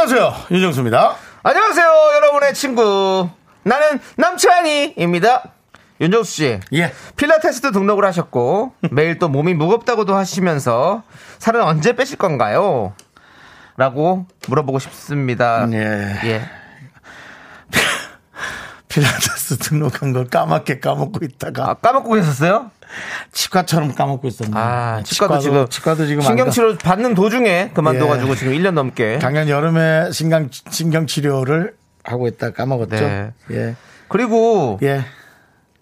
안녕하세요. 윤정수입니다. 안녕하세요, 여러분의 친구. 나는 남창희입니다. 윤정수 씨. 예. 필라테스도 등록을 하셨고, 매일 또 몸이 무겁다고도 하시면서, 살은 언제 빼실 건가요? 라고 물어보고 싶습니다. 예. 예. 필라테스 등록한 걸 까맣게 까먹고 있다가 아, 까먹고 계셨어요? 치과처럼 까먹고 있었네. 아, 치과도, 지금, 치과도 지금 안 신경치료 받는 도중에 그만둬가지고 예. 지금 1년 넘게. 가- 작년 여름에 신경 신경 치료를 하고 있다 까먹었죠. 네. 예. 그리고 예.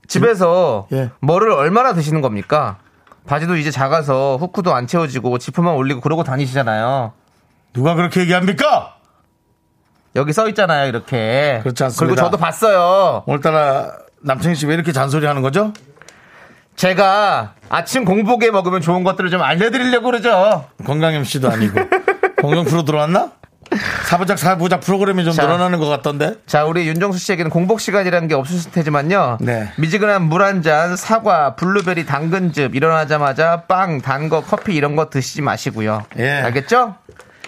집에서 예. 뭐를 얼마나 드시는 겁니까? 바지도 이제 작아서 후크도 안 채워지고 지퍼만 올리고 그러고 다니시잖아요. 누가 그렇게 얘기합니까? 여기 써 있잖아요, 이렇게. 그렇지 않습니다. 그리고 저도 봤어요. 오늘따라 남창희 씨 왜 이렇게 잔소리 하는 거죠? 제가 아침 공복에 먹으면 좋은 것들을 좀 알려드리려고 그러죠. 건강 MC도 아니고 공영 프로 들어왔나? 사부작 사부작 프로그램이 좀 자. 늘어나는 것 같던데. 자, 우리 윤정수 씨에게는 공복 시간이라는 게 없으실 테지만요. 네. 미지근한 물 한 잔, 사과, 블루베리, 당근즙, 일어나자마자 빵, 단 거, 커피 이런 거 드시지 마시고요. 예. 알겠죠?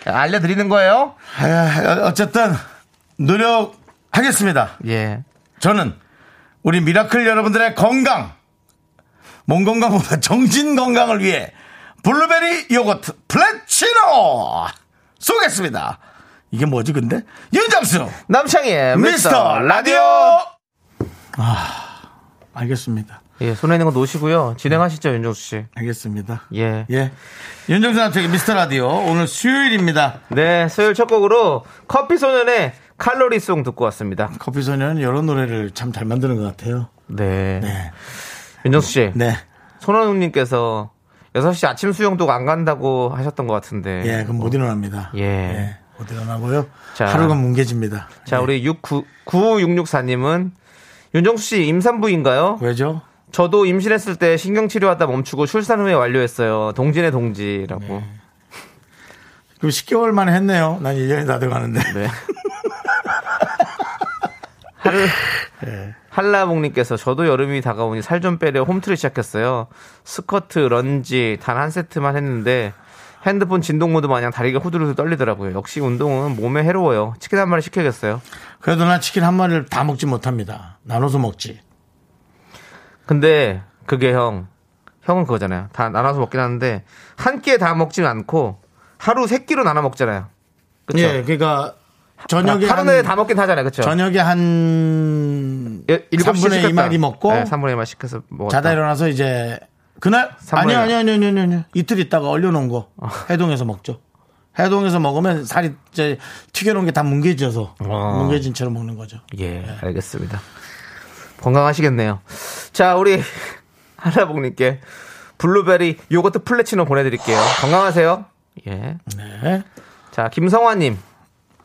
알려드리는 거예요. 아, 어쨌든 노력하겠습니다. 예. 저는 우리 미라클 여러분들의 건강, 몸 건강보다 정신 건강을 위해 블루베리 요거트 플래치노 쏘겠습니다. 이게 뭐지 근데? 윤정수 남창희의 미스터 라디오. 아, 알겠습니다. 예, 손에 있는 거 놓으시고요. 진행하시죠, 윤정수 씨. 알겠습니다. 예. 예. 윤정수 남창희의 미스터 라디오 오늘 수요일입니다. 네, 수요일 첫 곡으로 커피 소년의 칼로리송 듣고 왔습니다. 커피 소년은 이런 노래를 참 잘 만드는 것 같아요. 네. 네. 윤정수 씨. 네. 손원웅님께서 6시 아침 수영도 안 간다고 하셨던 것 같은데. 예, 그럼 못 일어납니다. 예. 못 일어나고요. 자. 하루가 뭉개집니다. 자, 예. 우리 69, 9664님은 윤정수 씨 임산부인가요? 왜죠? 저도 임신했을 때 신경치료하다 멈추고 출산 후에 완료했어요. 동진의 동지라고. 그럼 10개월 만에 했네요. 난 1년이 다 돼가는데. 네. 하루, 예. 한라봉님께서 저도 여름이 다가오니 살 좀 빼려 홈트를 시작했어요. 스커트, 런지 단 한 세트만 했는데 핸드폰 진동 모드 마냥 다리가 후두르르 떨리더라고요. 역시 운동은 몸에 해로워요. 치킨 한 마리 시켜야겠어요. 그래도 난 치킨 한 마리를 다 먹지 못합니다. 나눠서 먹지. 근데 그게 형, 형은 그거잖아요. 다 나눠서 먹긴 하는데 한 끼에 다 먹지는 않고 하루 세 끼로 나눠 먹잖아요. 그쵸? 예, 그러니까 저녁에 하루 한, 내에 다 먹긴 하잖아요. 그쵸? 저녁에 한 예, 일곱 시에 3분의 2 시켰다. 마리 먹고 네, 3분의 2만 시켜서 먹었다. 자다 일어나서 이제 그날 아니요 일. 아니요 아니요 아니요 아니요 이틀 있다가 얼려 놓은 거 해동해서 먹죠. 해동해서 먹으면 살이 이제 튀겨놓은 게 다 뭉개져서 어. 뭉개진 채로 먹는 거죠. 예, 알겠습니다. 건강하시겠네요. 자, 우리 하나복님께 블루베리 요거트 플래치노 보내드릴게요. 건강하세요. 예. 네. 자, 김성환님,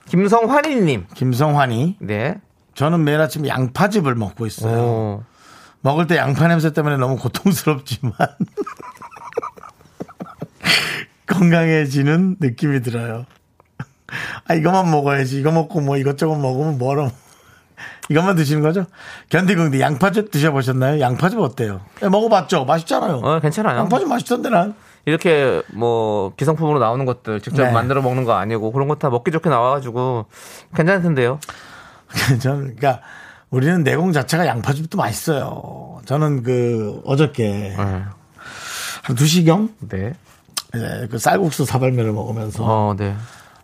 김성환이님, 김성환이 네. 저는 매일 아침 양파즙을 먹고 있어요. 오, 먹을 때 양파 냄새 때문에 너무 고통스럽지만 건강해지는 느낌이 들어요. 아 이것만 먹어야지. 이거 먹고 뭐 이것저것 먹으면 뭐로 이것만 드시는 거죠? 견디긍디 양파즙 드셔보셨나요? 양파즙 어때요? 예, 먹어봤죠. 맛있잖아요. 어, 괜찮아요. 양파즙 맛있던데 난. 이렇게 뭐 기성품으로 나오는 것들 직접 네. 만들어 먹는 거 아니고 그런 거 다 먹기 좋게 나와가지고 괜찮던데요. 저는 그러니까 우리는 내공 자체가 양파즙도 맛있어요. 저는 그 어저께 네. 한 2시경 네. 예, 그 쌀국수 사발면을 먹으면서 어, 네.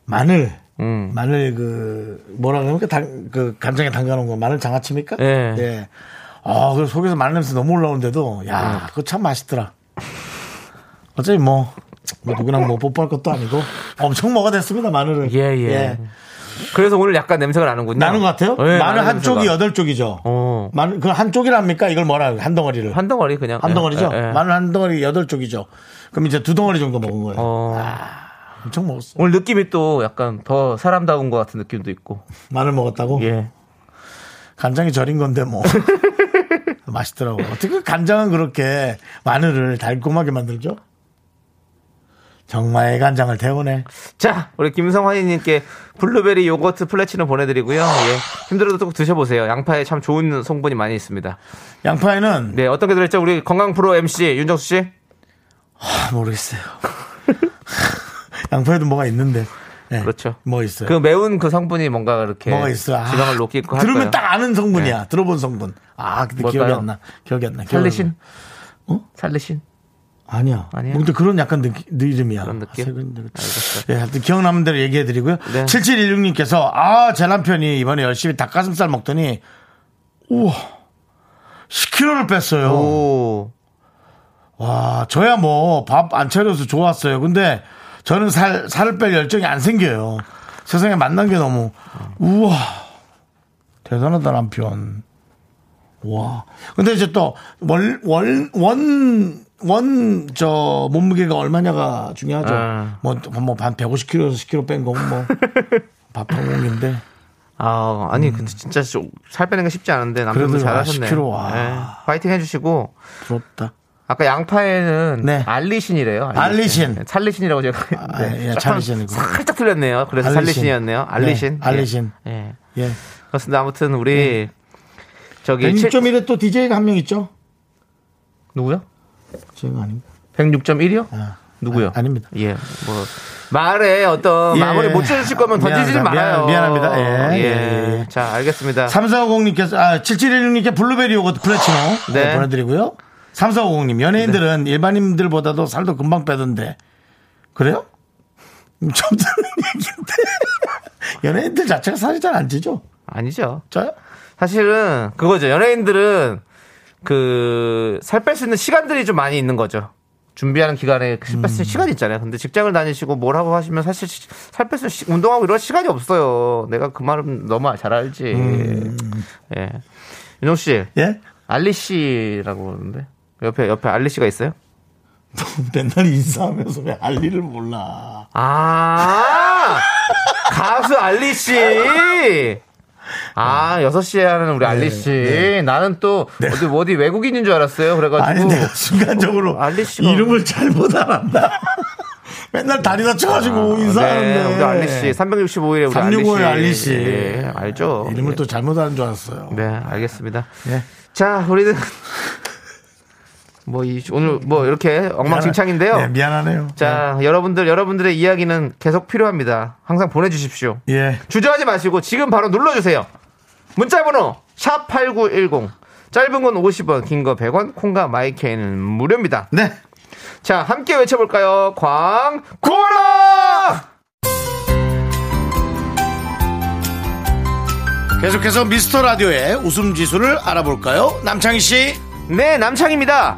마늘 음. 마늘 그 뭐라 그럽니까 당, 그 간장에 담가놓은 거 마늘 장아찌입니까? 예. 예. 아, 그 속에서 마늘 냄새 너무 올라오는데도 야, 그거 참 맛있더라. 어차피 뭐, 뭐 누구랑 뭐 뽀뽀할 것도 아니고 엄청 먹어 됐습니다 마늘은. 예, 예. 그래서 오늘 약간 냄새가 나는군요. 나는 것 같아요. 예, 마늘 한쪽이. 여덟 쪽이죠. 어. 마늘 그 한쪽이랍니까? 이걸 뭐라 한 덩어리를. 한 덩어리 그냥. 한 덩어리죠. 예, 예. 마늘 한 덩어리 여덟 쪽이죠. 그럼 이제 두 덩어리 정도 먹은 거예요. 어. 엄청 먹었어. 오늘 느낌이 또 약간 더 사람다운 것 같은 느낌도 있고. 마늘 먹었다고? 예. 간장이 절인 건데 뭐. 맛있더라고. 어떻게 간장은 그렇게 마늘을 달콤하게 만들죠? 정말 간장을 태우네. 자, 우리 김성환님께 블루베리 요거트 플래치노 보내드리고요. 예. 힘들어도 또 드셔보세요. 양파에 참 좋은 성분이 많이 있습니다. 양파에는 네, 어떤 게 들었죠? 우리 건강 프로 MC 윤정수 씨? 아, 모르겠어요. 양파에도 뭐가 있는데. 네. 그렇죠. 뭐 있어요? 그 매운 그 성분이 뭔가 그렇게 뭐가 있어? 아, 지방을 녹이고 할 들으면. 딱 아는 성분이야. 들어본 성분. 아, 근데 뭘까요? 기억이 안 나. 기억이 안 나. 살리신? 어? 살리신? 아니야. 아니야? 근데 그런 약간 느, 느 이름이야. 그런 느낌? 아, 알겠어요. 예, 하여튼 기억나는 대로 얘기해 드리고요. 네. 7716님께서 아, 제 남편이 이번에 열심히 닭가슴살 먹더니 우와. 10kg를 뺐어요. 오. 와, 저야 뭐 밥 안 차려서 좋았어요. 근데 저는 살, 살을 뺄 열정이 안 생겨요. 세상에 만난 게 너무, 우와. 대단하다, 남편. 와. 근데 이제 또, 월, 월, 원, 원, 저, 몸무게가 얼마냐가 중요하죠. 아. 뭐, 뭐, 한 150kg에서 10kg 뺀 거면 뭐, 밥 한 공기인데. 아, 아니, 근데 진짜 좀살 빼는 게 쉽지 않은데 남편분 그래도 잘하셨네. 10kg, 와. 네. 파이팅 해주시고. 부럽다. 아까 양파에는 네. 알리신이래요. 알리신. 네, 찰리신이라고 제가 아, 예, 조금 찰리신이고. 살짝 틀렸네요. 그래서 알리신. 살리신이었네요. 알리신. 네, 알리신. 예. 예. 예. 그렇습니다. 아무튼 우리 저기 칠- 106.1에 또 DJ가 한 명 있죠? 누구요? 제가 아닌가? 106.1이요? 아, 누구요? 아, 아닙니다. 예. 뭐 말에 어떤 예. 마무리 못 지어주실 거면 던지지 미안합니다. 말아요. 미안- 미안합니다. 예, 예. 예, 예. 자, 알겠습니다. 3450님께서, 아, 7716님께 블루베리 요거트 플래치노 네. 네, 보내드리고요. 3450님, 연예인들은 일반인들보다도 살도 금방 빼던데. 그래요? 음, 처음 듣는 얘기인데. 연예인들 자체가 살이 잘 안 찌죠? 아니죠. 저요? 사실은 그거죠. 연예인들은 그 살 뺄 수 있는 시간들이 좀 많이 있는 거죠. 준비하는 기간에 살 뺄수 있는 시간이 있잖아요. 근데 직장을 다니시고 뭘 하고 하시면 사실 살 뺄 수 운동하고 이런 시간이 없어요. 내가 그 말은 너무 잘 알지. 예. 윤정 씨, 예? 알리 씨라고 그러는데 옆에 옆에 알리 씨가 있어요? 맨날 인사하면서 왜 알리를 몰라. 아 가수 알리 씨. 아, 6시에 하는 우리 알리 씨. 나는 또 어디 어디 외국인인 줄 알았어요. 그래 가지고 아니, 내가 순간적으로 알리 씨가 이름을 잘못 알았다. 맨날 다리 다 쳐가지고 인사하는데. 네, 우리 알리 씨. 365일에 우리 365일 알리 씨. 알리 씨. 예, 알죠. 이름을 예. 또 잘못 아는 줄 알았어요. 네, 알겠습니다. 예. 자, 우리는 뭐 이, 오늘 뭐 이렇게 엉망진창인데요. 네, 미안하네요. 자, 여러분들 여러분들의 이야기는 계속 필요합니다. 항상 보내 주십시오. 예. 주저하지 마시고 지금 바로 눌러 주세요. 문자 번호 샵8910 짧은 건 50원 긴 거 100원 콩과 마이케이는 무료입니다. 네. 자 함께 외쳐 볼까요? 광고라 계속해서 미스터 라디오의 웃음 지수를 알아볼까요? 남창희 씨. 네 남창입니다.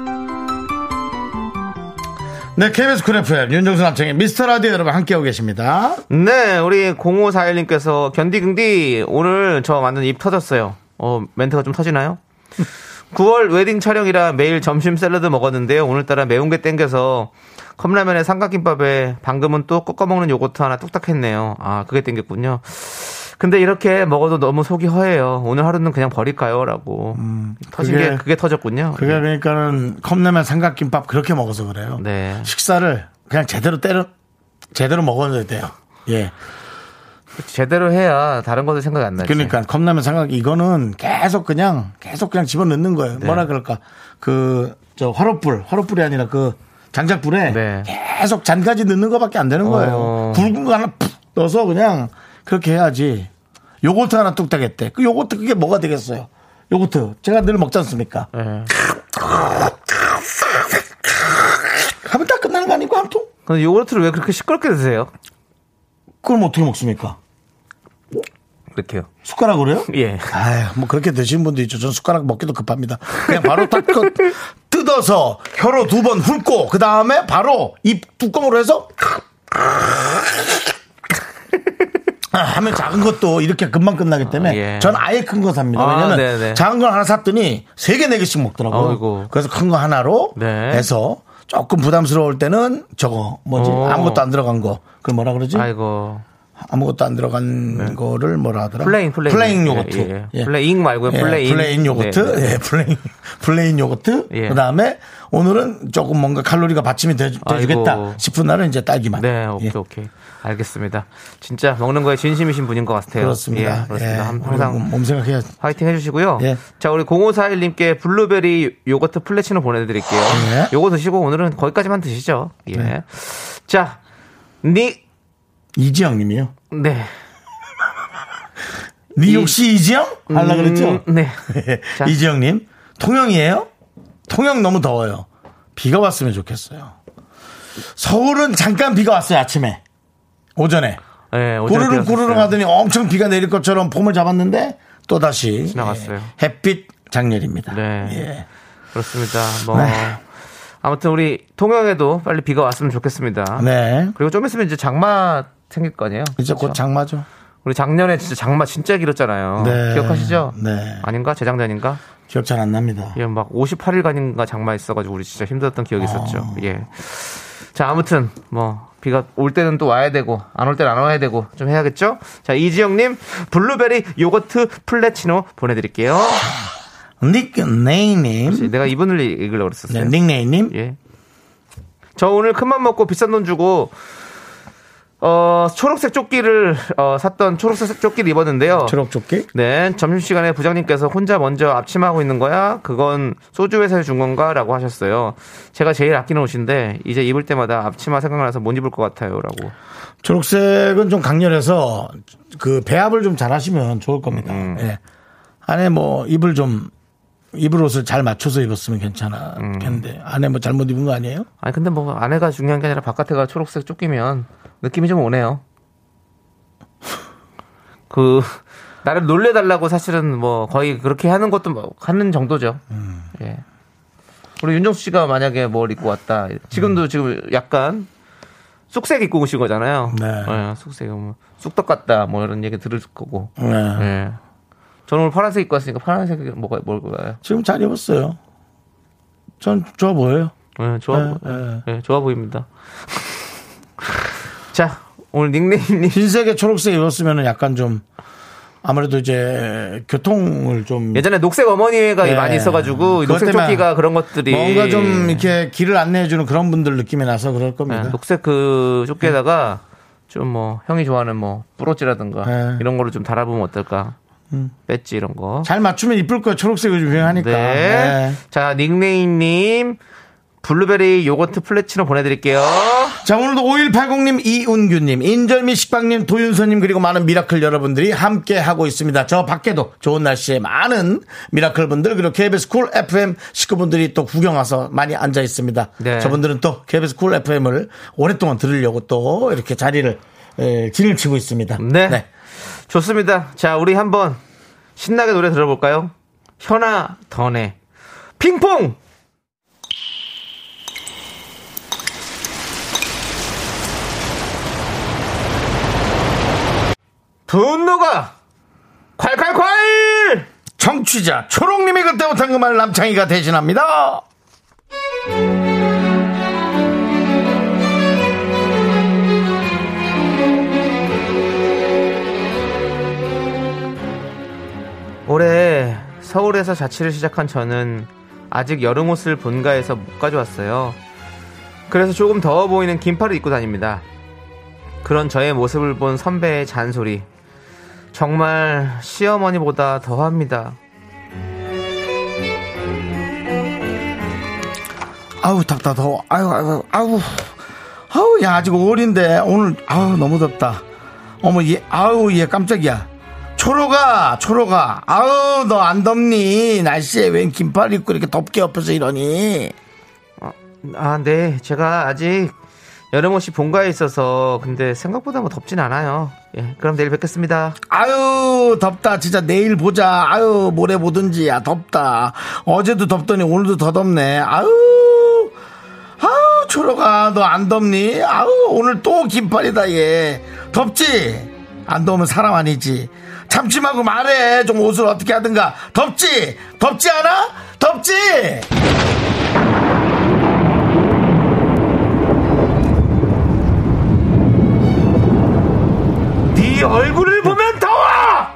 네, KBS 쿨 FM 윤정수 남창희 미스터 라디오 여러분 함께하고 계십니다. 네, 우리 0541님께서 견디긍디 오늘 저 완전 입 터졌어요. 어, 멘트가 좀 터지나요? 9월 웨딩 촬영이라 매일 점심 샐러드 먹었는데요. 오늘따라 매운 게 땡겨서 컵라면에 삼각김밥에 방금은 또 꺾어 먹는 요거트 하나 뚝딱 했네요. 아, 그게 땡겼군요. 근데 이렇게 먹어도 너무 속이 허해요. 오늘 하루는 그냥 버릴까요? 라고. 터진 그게- 게 그게 터졌군요. 그게 그러니까는 컵라면 삼각김밥 그렇게 먹어서 그래요. 네. 식사를 그냥 제대로 때려 제대로 먹어야 돼요. 예. 제대로 해야 다른 것도 생각이 안 나지. 그러니까 컵라면 삼각 이거는 계속 그냥 계속 그냥 집어 넣는 거예요. 네. 뭐라 그럴까? 그 저 화롯불, 화롯불이 아니라 그 장작불에 네. 계속 잔까지 넣는 거밖에 안 되는 거예요. 어. 굵은 거 하나 푹 넣어서 그냥 그렇게 해야지. 요거트 하나 뚝딱 했대. 그 요거트 그게 뭐가 되겠어요? 요거트 제가 늘 먹지 않습니까? 네. 하면 딱 끝나는 거 아니고 한 통? 근데 요거트를 왜 그렇게 시끄럽게 드세요? 그럼 어떻게 먹습니까? 이렇게요. 숟가락으로요? 예. 아유, 뭐 그렇게 드시는 분도 있죠. 전 숟가락 먹기도 급합니다. 그냥 바로 딱 그- 뜯어서 혀로 두 번 훑고 그 다음에 바로 입 뚜껑으로 해서 아, 하면 작은 것도 이렇게 금방 끝나기 때문에 아, 예. 전 아예 큰 거 삽니다. 아, 왜냐면 네네. 작은 걸 하나 샀더니 세 개, 네 개씩 먹더라고요. 아이고. 그래서 큰 거 하나로 네. 해서 조금 부담스러울 때는 저거 뭐지 오. 아무것도 안 들어간 거 그걸 뭐라 그러지? 아이고. 아무것도 안 들어간 거를 뭐라 하더라? plain, plain. 요거트. 예, 예. plain 말고요, plain. plain 요거트. 네, 네. 예, plain, plain 요거트. 예. 그 다음에 오늘은 조금 뭔가 칼로리가 받침이 돼, 주겠다. 싶은 날은 이제 딸기맛. 네, 오케이, 예. 오케이. 알겠습니다. 진짜 먹는 거에 진심이신 분인 것 같아요. 그렇습니다. 예, 그렇습니다. 예. 항상 몸 생각해야 화이팅 해주시고요. 예. 자, 우리 0541님께 블루베리 요거트 플래치노 보내드릴게요. 예. 요거 드시고 오늘은 거기까지만 드시죠. 예. 네. 자, 니, 이지영 님이요. 네. 니 혹시 이지영? 하려 그랬죠? 음, 네. 자. 이지영 님. 통영이에요? 통영 너무 더워요. 비가 왔으면 좋겠어요. 서울은 잠깐 비가 왔어요, 아침에. 오전에. 네, 구르릉. 구르릉 하더니 엄청 비가 내릴 것처럼 폼을 잡았는데 또 다시 지나갔어요. 예, 햇빛 장렬입니다. 네. 예. 그렇습니다. 뭐. 네. 아무튼 우리 통영에도 빨리 비가 왔으면 좋겠습니다. 네. 그리고 좀 있으면 이제 장마 생길 거 아니에요? 이제 곧 그렇죠? 장마죠. 우리 작년에 진짜 장마 진짜 길었잖아요. 네. 기억하시죠? 네. 아닌가? 재작년인가? 기억 잘 안 납니다. 예, 막 58일간인가 장마 있어가지고 우리 진짜 힘들었던 기억이 있었죠. 예. 자, 아무튼 뭐 비가 올 때는 또 와야 되고 안 올 때는 안 와야 되고 좀 해야겠죠. 자, 이지영님 블루베리 요거트 플래치노 보내드릴게요. 닉네임님. 내가 이분을 읽으려고 네, 그랬었어요. 닉네임님. 예. 저 오늘 큰맘 먹고 비싼 돈 주고 어 초록색 조끼를 어, 샀던 초록색 조끼를 입었는데요. 초록 조끼. 네, 점심시간에 부장님께서 혼자 먼저 앞치마하고 있는 거야? 그건 소주 회사에 준 건가? 라고 하셨어요. 제가 제일 아끼는 옷인데, 이제 입을 때마다 앞치마 생각나서 못 입을 것 같아요. 라고. 초록색은 좀 강렬해서 그 배합을 좀 잘 하시면 좋을 겁니다. 음. 예. 안에 뭐 입을 좀 입을 옷을 잘 맞춰서 입었으면 괜찮았겠는데 음. 안에 뭐 잘못 입은 거 아니에요? 아니, 근데 뭐, 안에가 중요한 게 아니라 바깥에가 초록색 조끼면 느낌이 좀 오네요. 그, 나를 놀래달라고 사실은 뭐, 거의 그렇게 하는 것도 뭐 하는 정도죠. 음. 예. 우리 윤정수 씨가 만약에 뭘 입고 왔다. 지금도 지금 약간 쑥색 입고 오신 거잖아요. 네. 예, 쑥색. 뭐, 쑥떡 같다. 뭐 이런 얘기 들을 거고. 네. 예. 저는 오늘 파란색 입고 왔으니까 파란색 뭐가 뭘까요? 지금 잘 입었어요. 전 좋아 보여요. 예, 좋아, 네, 보, 네. 예, 좋아 보입니다. 자, 오늘 닉네임님. 흰색에 초록색 입었으면 약간 좀 아무래도 이제 교통을 좀 예전에 녹색 어머니가 네. 많이 있어가지고 녹색 조끼가 그런 것들이 뭔가 좀 이렇게 길을 안내해주는 그런 분들 느낌이 나서 그럴 네, 겁니다. 녹색 그 조끼에다가 좀 뭐 형이 좋아하는 뭐 뿌로찌라든가 네. 이런 거를 좀 달아보면 어떨까? 배지 이런 거. 잘 맞추면 이쁠 거예요. 초록색이 좀 유행하니까. 네. 네. 자 닉네임님 블루베리 요거트 플래치노 보내드릴게요. 자, 오늘도 5180님, 이운규님, 인절미 식빵님, 도윤서님, 그리고 많은 미라클 여러분들이 함께 하고 있습니다. 저 밖에도 좋은 날씨에 많은 미라클 분들, 그리고 KBS 쿨 FM 식구분들이 또 구경 와서 많이 앉아 있습니다. 네. 저분들은 또 KBS 쿨 FM을 오랫동안 들으려고 또 이렇게 자리를, 에, 진을 치고 있습니다. 네. 좋습니다. 자 우리 한번 신나게 노래 들어볼까요? 현아 던의 핑퐁. 분노가 콸콸콸! 청취자 초롱님이 그때 못한 그 말 남창희가 대신합니다. 올해 서울에서 자취를 시작한 저는 아직 여름 옷을 본가에서 못 가져왔어요. 그래서 조금 더워 보이는 긴팔을 입고 다닙니다. 그런 저의 모습을 본 선배의 잔소리. 정말 시어머니보다 더합니다. 아우 덥다 더워. 아유 아유 아우. 아우 야 아직 5월인데 오늘 아우 너무 덥다. 어머 얘 아우 얘 깜짝이야. 초로가 초로가 아우 너 안 덥니? 날씨에 웬 긴팔 입고 이렇게 덥게 엎어서 이러니? 아, 네. 제가 아직 여름 옷이 본가에 있어서 근데 생각보다 뭐 덥진 않아요. 예, 그럼 내일 뵙겠습니다. 아유 덥다. 진짜 내일 보자. 아유 모레 보든지. 야 덥다. 어제도 덥더니 오늘도 더 덥네. 아유 아유 초록아 너 안 덥니? 아유 오늘 또 긴팔이다 얘. 덥지? 안 더우면 사람 아니지. 참지 말고 말해. 좀 옷을 어떻게 하든가. 덥지? 덥지 않아? 덥지 네 얼굴을 보면 더워!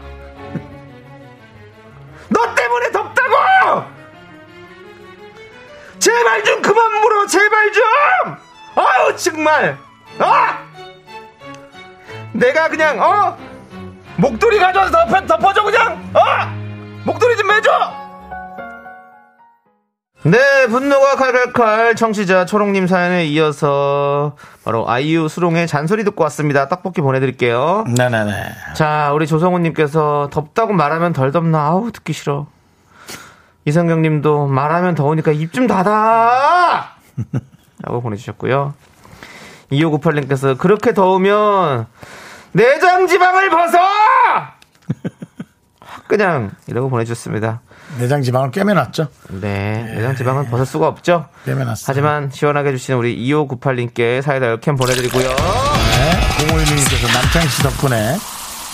너 때문에 덥다고! 제발 좀 그만 물어, 제발 좀! 아유, 정말! 아! 내가 그냥, 어? 목도리 가져와서 덮어, 덮어줘, 그냥! 어? 목도리 좀 매줘! 네, 분노가 칼칼칼 청취자 초롱님 사연에 이어서 바로 아이유 수롱의 잔소리 듣고 왔습니다. 떡볶이 보내드릴게요. 네네네 자, 우리 조성훈님께서 덥다고 말하면 덜 덥나? 아우, 듣기 싫어. 이성경님도 말하면 더우니까 입 좀 닫아! 라고 보내주셨고요. 2598님께서 그렇게 더우면 내장 지방을 벗어! 그냥 이라고 보내주셨습니다. 내장 지방을 꿰매놨죠 네, 내장 지방은 벗을 수가 없죠. 꿰매놨어요 하지만 시원하게 해주시는 우리 2598님께 사이다 10캔 보내드리고요. 네, 공호일님께서 남창희 씨 덕분에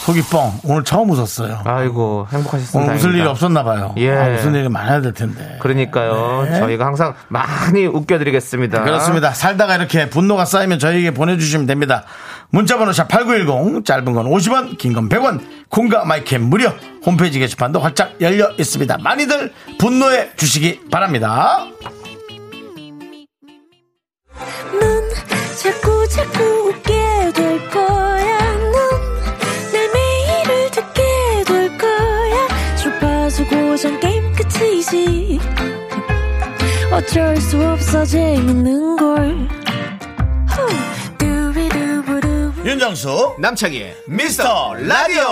속이 뻥 오늘 처음 웃었어요 아이고, 행복하셨습니다. 오늘 웃을 일이. 없었나 봐요. 예. 아, 웃을 일이 많아야 될 텐데. 그러니까요. 네. 저희가 항상 많이 웃겨드리겠습니다. 그렇습니다. 살다가 이렇게 분노가 쌓이면 저희에게 보내주시면 됩니다. 문자번호 샵 8910 짧은 건 50원 긴 건 100원 콩과 마이캠 무료 홈페이지 게시판도 활짝 열려 있습니다. 많이들 분노해 주시기 바랍니다. 넌 자꾸 자꾸 웃게 될 거야. 넌내 매일을 듣게 될 거야. 주파수 고정 게임 끝이지. 어쩔 수 없어 재밌는 걸. 윤정수 남창희의 미스터 라디오.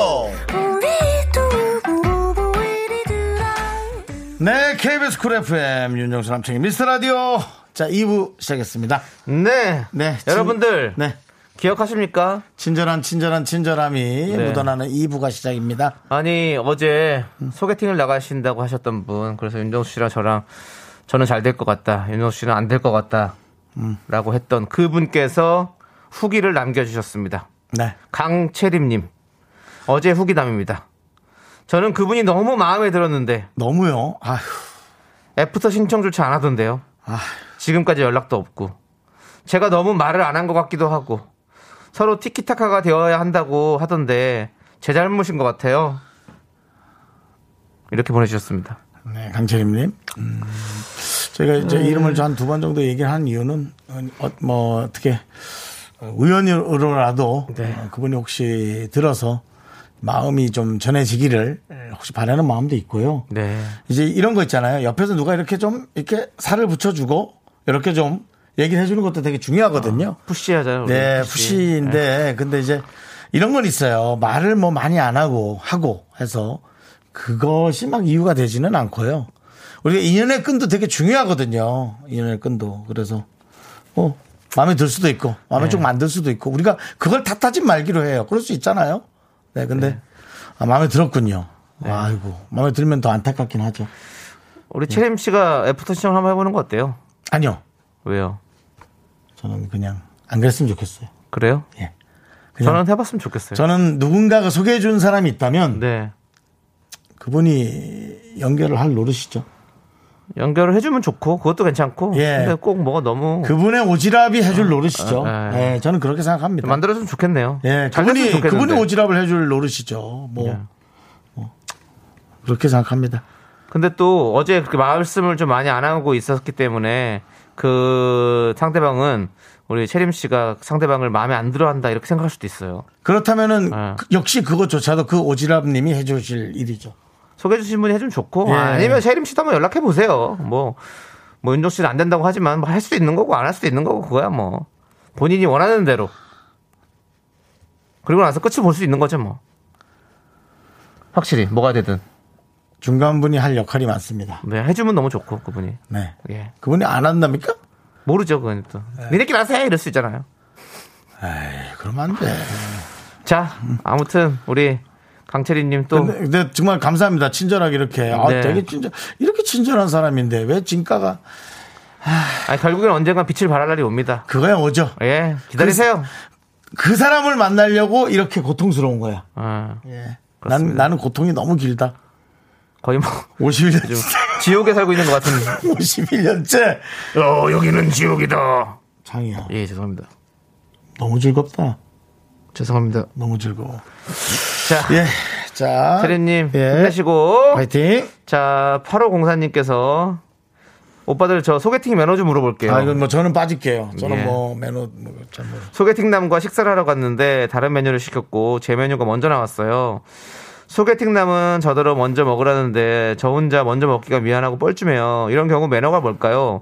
네 KBS 쿨 FM 윤정수 남창희 미스터 라디오 자 2부 시작했습니다. 네. 네 친- 여러분들 네 기억하십니까? 친절한 친절한 친절함이 네. 묻어나는 2부가 시작입니다. 아니 어제 소개팅을 나가신다고 하셨던 분 그래서 윤정수 씨랑 저랑 저는 잘 될 것 같다. 윤정수 씨는 안 될 것 같다. 라고 했던 그분께서 후기를 남겨주셨습니다. 네. 강채림님 어제 후기담입니다. 저는 그분이 너무 마음에 들었는데 너무요. 아휴. after 신청조차 안 하던데요. 아, 지금까지 연락도 없고 제가 너무 말을 안 한 것 같기도 하고 서로 티키타카가 되어야 한다고 하던데 제 잘못인 것 같아요. 이렇게 보내주셨습니다. 네, 강철임님. 음, 제가 이제 이름을 한 두 번 정도 얘기를 한 이유는, 어, 뭐, 어떻게, 우연으로라도 네. 어, 그분이 혹시 들어서 마음이 좀 전해지기를 혹시 바라는 마음도 있고요. 네. 이제 이런 거 있잖아요. 옆에서 누가 이렇게 좀 이렇게 살을 붙여주고 이렇게 좀 얘기를 해주는 것도 되게 중요하거든요. push하잖아요. 우리 네, push. push 인데, 근데 이제 이런 건 있어요. 말을 뭐 많이 안 하고, 하고 해서 그것이 막 이유가 되지는 않고요. 우리가 인연의 끈도 되게 중요하거든요. 인연의 끈도. 그래서, 어, 마음에 들 수도 있고, 마음에 네. 좀 안 들 수도 있고, 우리가 그걸 탓하지 말기로 해요. 그럴 수 있잖아요. 네, 근데, 아, 마음에 들었군요. 네. 아이고, 마음에 들면 더 안타깝긴 하죠. 우리 채림 씨가 after 신청 한번 해보는 거 어때요? 아니요. 왜요? 저는 그냥 안 그랬으면 좋겠어요. 그래요? 예. 저는 해봤으면 좋겠어요. 저는 누군가가 소개해 준 사람이 있다면 네. 그분이 연결을 할 노릇이죠. 연결을 해주면 좋고 그것도 괜찮고. 예. 근데 꼭 뭐가 너무 그분의 오지랖이 해줄 노릇이죠. 아, 예, 저는 그렇게 생각합니다. 만들어주면 좋겠네요. 예, 잘 그분이 좋겠는데. 그분이 오지랖을 해줄 노릇이죠. 뭐, 예. 뭐 그렇게 생각합니다. 근데 또 어제 그렇게 말씀을 좀 많이 안 하고 있었기 때문에 그 상대방은 우리 채림 씨가 상대방을 마음에 안 들어 한다 이렇게 생각할 수도 있어요. 그렇다면은 예. 그- 역시 그것조차도 그 오지랖님이 해주실 일이죠. 소개해 주신 분이 해주면 좋고 예. 아니면 채림 씨도 한번 연락해 보세요. 뭐, 뭐 윤종 씨는 안 된다고 하지만 뭐 할 수도 있는 거고 안 할 수도 있는 거고 그거야 뭐 본인이 원하는 대로 그리고 나서 끝을 볼 수 있는 거죠 뭐. 확실히 뭐가 되든 중간 분이 할 역할이 많습니다. 네, 해주면 너무 좋고 그분이 네. 예 그분이 안 한답니까? 모르죠 그건 또 니네끼리 하세요 이럴 수 있잖아요. 에이, 그러면 안 돼. 자, 아무튼 우리 강채리님 또 근데, 근데 정말 감사합니다. 친절하게 이렇게. 아, 네. 되게 친절, 이렇게 친절한 사람인데 왜 진가가 아니, 결국엔 언젠가 빛을 발할 날이 옵니다. 그거야 오죠. 예, 기다리세요. 그 사람을 만나려고 이렇게 고통스러운 거야. 어, 예. 난, 그렇습니다. 나는 고통이 너무 길다. 거의 뭐 51년, 지옥에 살고 있는 것 같은. 51년째. 어, 여기는 지옥이다. 장이야. 예, 죄송합니다. 너무 즐겁다. 죄송합니다. 너무 즐거워. 자, 예. 자. 채리님 예. 힘내시고. 화이팅. 자, 8504님께서 오빠들 저 소개팅 매너 좀 물어볼게요. 아, 이건 뭐 저는 빠질게요. 저는 예. 뭐 매너, 뭐, 잘 모르 소개팅 남과 식사를 하러 갔는데 다른 메뉴를 시켰고 제 메뉴가 먼저 나왔어요. 소개팅 남은 저더러 먼저 먹으라는데 저 혼자 먼저 먹기가 미안하고 뻘쭘해요. 이런 경우 매너가 뭘까요?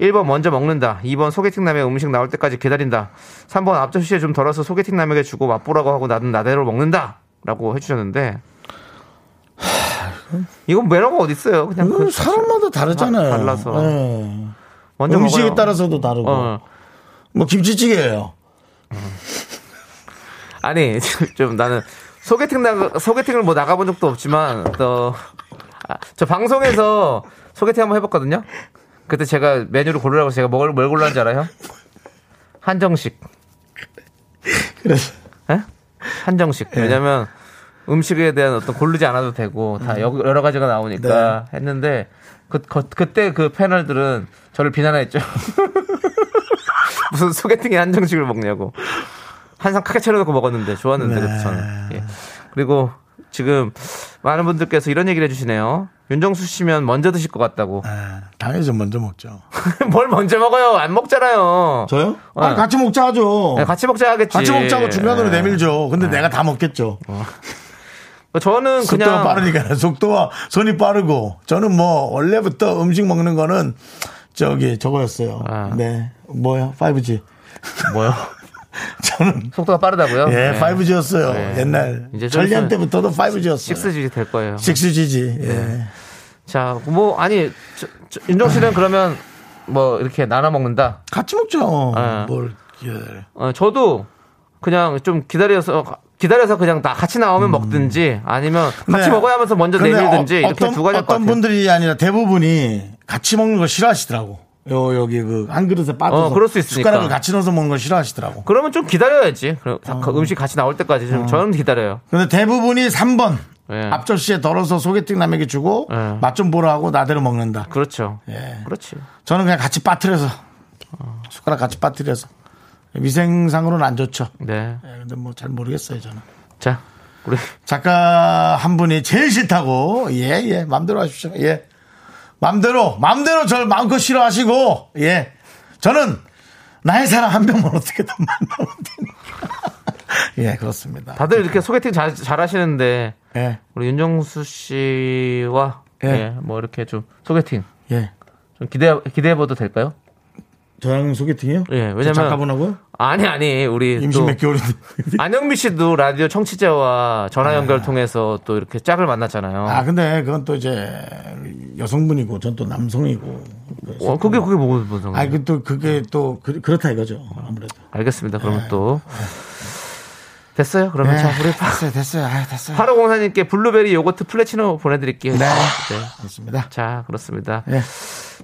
1번 먼저 먹는다. 2번 소개팅 남의 음식 나올 때까지 기다린다. 3번 앞접시에 좀 덜어서 소개팅 남에게 주고 맛보라고 하고 나는 나대로 먹는다. 라고 해주셨는데 이건 매너가 어디 있어요? 그냥 그 사람마다 다르잖아요. 다- 달라서. 예. 먼저 음식에 먹어요. 따라서도 다르고. 어. 뭐 김치찌개예요. 아니 좀 나는 소개팅 나 소개팅을 뭐 나가본 적도 없지만 또 저 방송에서 소개팅 한번 해봤거든요. 그때 제가 메뉴를 고르라고 제가 뭘, 뭘 골랐는지 알아요? 한정식. 그래서 에? 한정식. 왜냐면 음식에 대한 어떤 고르지 않아도 되고 다 여- 여러 가지가 나오니까 했는데 그, 그, 그때 그 패널들은 저를 비난했죠. 무슨 소개팅에 한정식을 먹냐고. 한상 크게 차려놓고 먹었는데 좋았는데 그때 저는. 예. 그리고 지금 많은 분들께서 이런 얘기를 해주시네요. 윤정수 씨면 먼저 드실 것 같다고. 아, 당연히 좀 먼저 먹죠. 뭘 먼저 먹어요? 안 먹잖아요. 저요? 아, 네. 같이 먹자 하죠. 네, 같이 먹자 하겠지. 같이 먹자고 중간으로 예. 내밀죠. 근데 내가 다 먹겠죠. 저는 속도가 그냥 빠르니까 속도와 손이 빠르고 저는 뭐 원래부터 음식 먹는 거는 저기 저거였어요. 아. 네. 뭐야? 5G. 뭐요? 저는 속도가 빠르다고요? 예, 네. 5G였어요. 네. 옛날 이제 있으면 때부터도 5G였어요. 6G 될 거예요. 6G지. 예. 네. 자, 뭐 아니 저, 저, 윤정 씨는 그러면 뭐 이렇게 나눠 먹는다. 같이 먹죠. 아. 뭘 기다려. 어, 저도 그냥 좀 기다려서 기다려서 그냥 다 같이 나오면 먹든지 아니면 같이 네. 먹어야 하면서 먼저 내밀든지 어, 이렇게 어떤, 두 가지 어떤. 분들이 아니라 대부분이 같이 먹는 거 싫어하시더라고. 요 여기 그 한 그릇에 빠져서 어, 그럴 수 있으니까. 숟가락을 같이 넣어서 먹는 걸 싫어하시더라고. 그러면 좀 기다려야지. 그럼 다- 어. 그 음식 같이 나올 때까지 좀 저는 기다려요. 근데 대부분이 3번 예. 앞접시에 덜어서 소개팅 남에게 주고 예. 맛 좀 보라 하고 나대로 먹는다. 그렇죠. 예. 그렇지. 저는 그냥 같이 빠뜨려서 숟가락 같이 빠뜨려서 위생상으로는 안 좋죠. 네. 예, 근데 뭐 잘 모르겠어요 저는. 자, 우리 작가 한 분이 제일 싫다고 예예 맘대로 하십시오 예 맘대로 맘대로 저를 마음껏 싫어하시고 예 저는 나의 사랑 한 명만 어떻게든 만나면 되니까 예 그렇습니다 다들 이렇게 소개팅 잘, 잘 하시는데 예 우리 윤정수 씨와 예. 예, 뭐 이렇게 좀 소개팅 예. 좀 기대 기대해 봐도 될까요? 저랑 소개팅이요? 예, 저 왜냐면 작가분하고요? 아니 아니 우리 임신 또 몇 개월인데 안영미 씨도 라디오 청취자와 전화 연결 통해서 또 이렇게 짝을 만났잖아요. 아 근데 그건 또 이제 여성분이고 전 또 남성이고 어, 그게 그게 뭐 무슨 아니 그 또 그게 또 그, 그렇다 이거죠 아무래도 알겠습니다. 그러면 또 됐어요. 그러면 자 우리 파- 됐어요 됐어요 아 됐어요 팔오공사님께 블루베리 요거트 플래치노 보내드릴게요. 네. 네. 됐습니다 자 그렇습니다. 예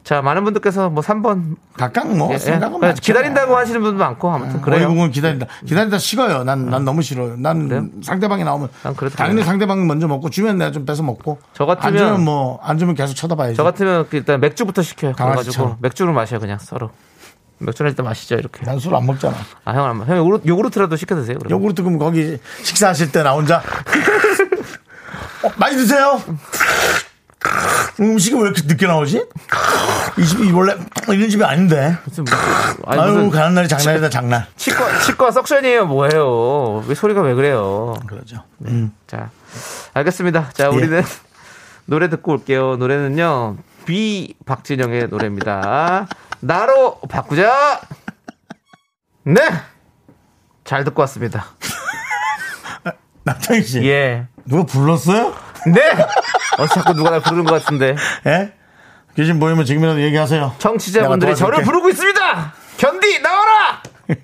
자 많은 분들께서 뭐 3번 각각 뭐 예, 예. 생각은 많죠. 기다린다고 하시는 분도 많고 아무튼 그래요. 그래요. 은 기다린다. 기다린다 식어요. 난, 난 너무 싫어요. 난 그래요? 상대방이 나오면 당연히. 상대방이 먼저 먹고 주면 내가 좀 뺏어 먹고. 저 같으면- 안 주면 뭐, 안 주면 계속 쳐다봐야지. 저 같으면 그 일단 맥주부터 시켜요. 강아지처럼. 맥주를 마셔요 그냥 서로. 맥주를 일단 마시죠 이렇게. 난 술 안 먹잖아. 아 형은 안 마- 형 요구르트, 요구르트라도 시켜 드세요. 그럼. 요구르트 그럼 거기 식사하실 때 나 혼자. 어, 많이 드세요. 음식이 왜 이렇게 늦게 나오지? 이 집이 원래 이런 집이 아닌데. 무슨 무슨 아니 아유, 무슨 가는 날이 장난이다, 장난. 치과 치과 석션이에요 뭐예요? 왜 소리가 왜 그래요? 그러죠. 자 알겠습니다. 자 우리는 노래 듣고 올게요. 노래는요 비 박진영의 노래입니다. 나로 바꾸자. 네. 잘 듣고 왔습니다. 남창희 씨. 예. 누가 불렀어요? 네. 어 자꾸 누가 날 부르는 것 같은데. 예? 귀신 보이면 지금이라도 얘기하세요. 청취자분들이 저를. 부르고 있습니다. 견디 나와라.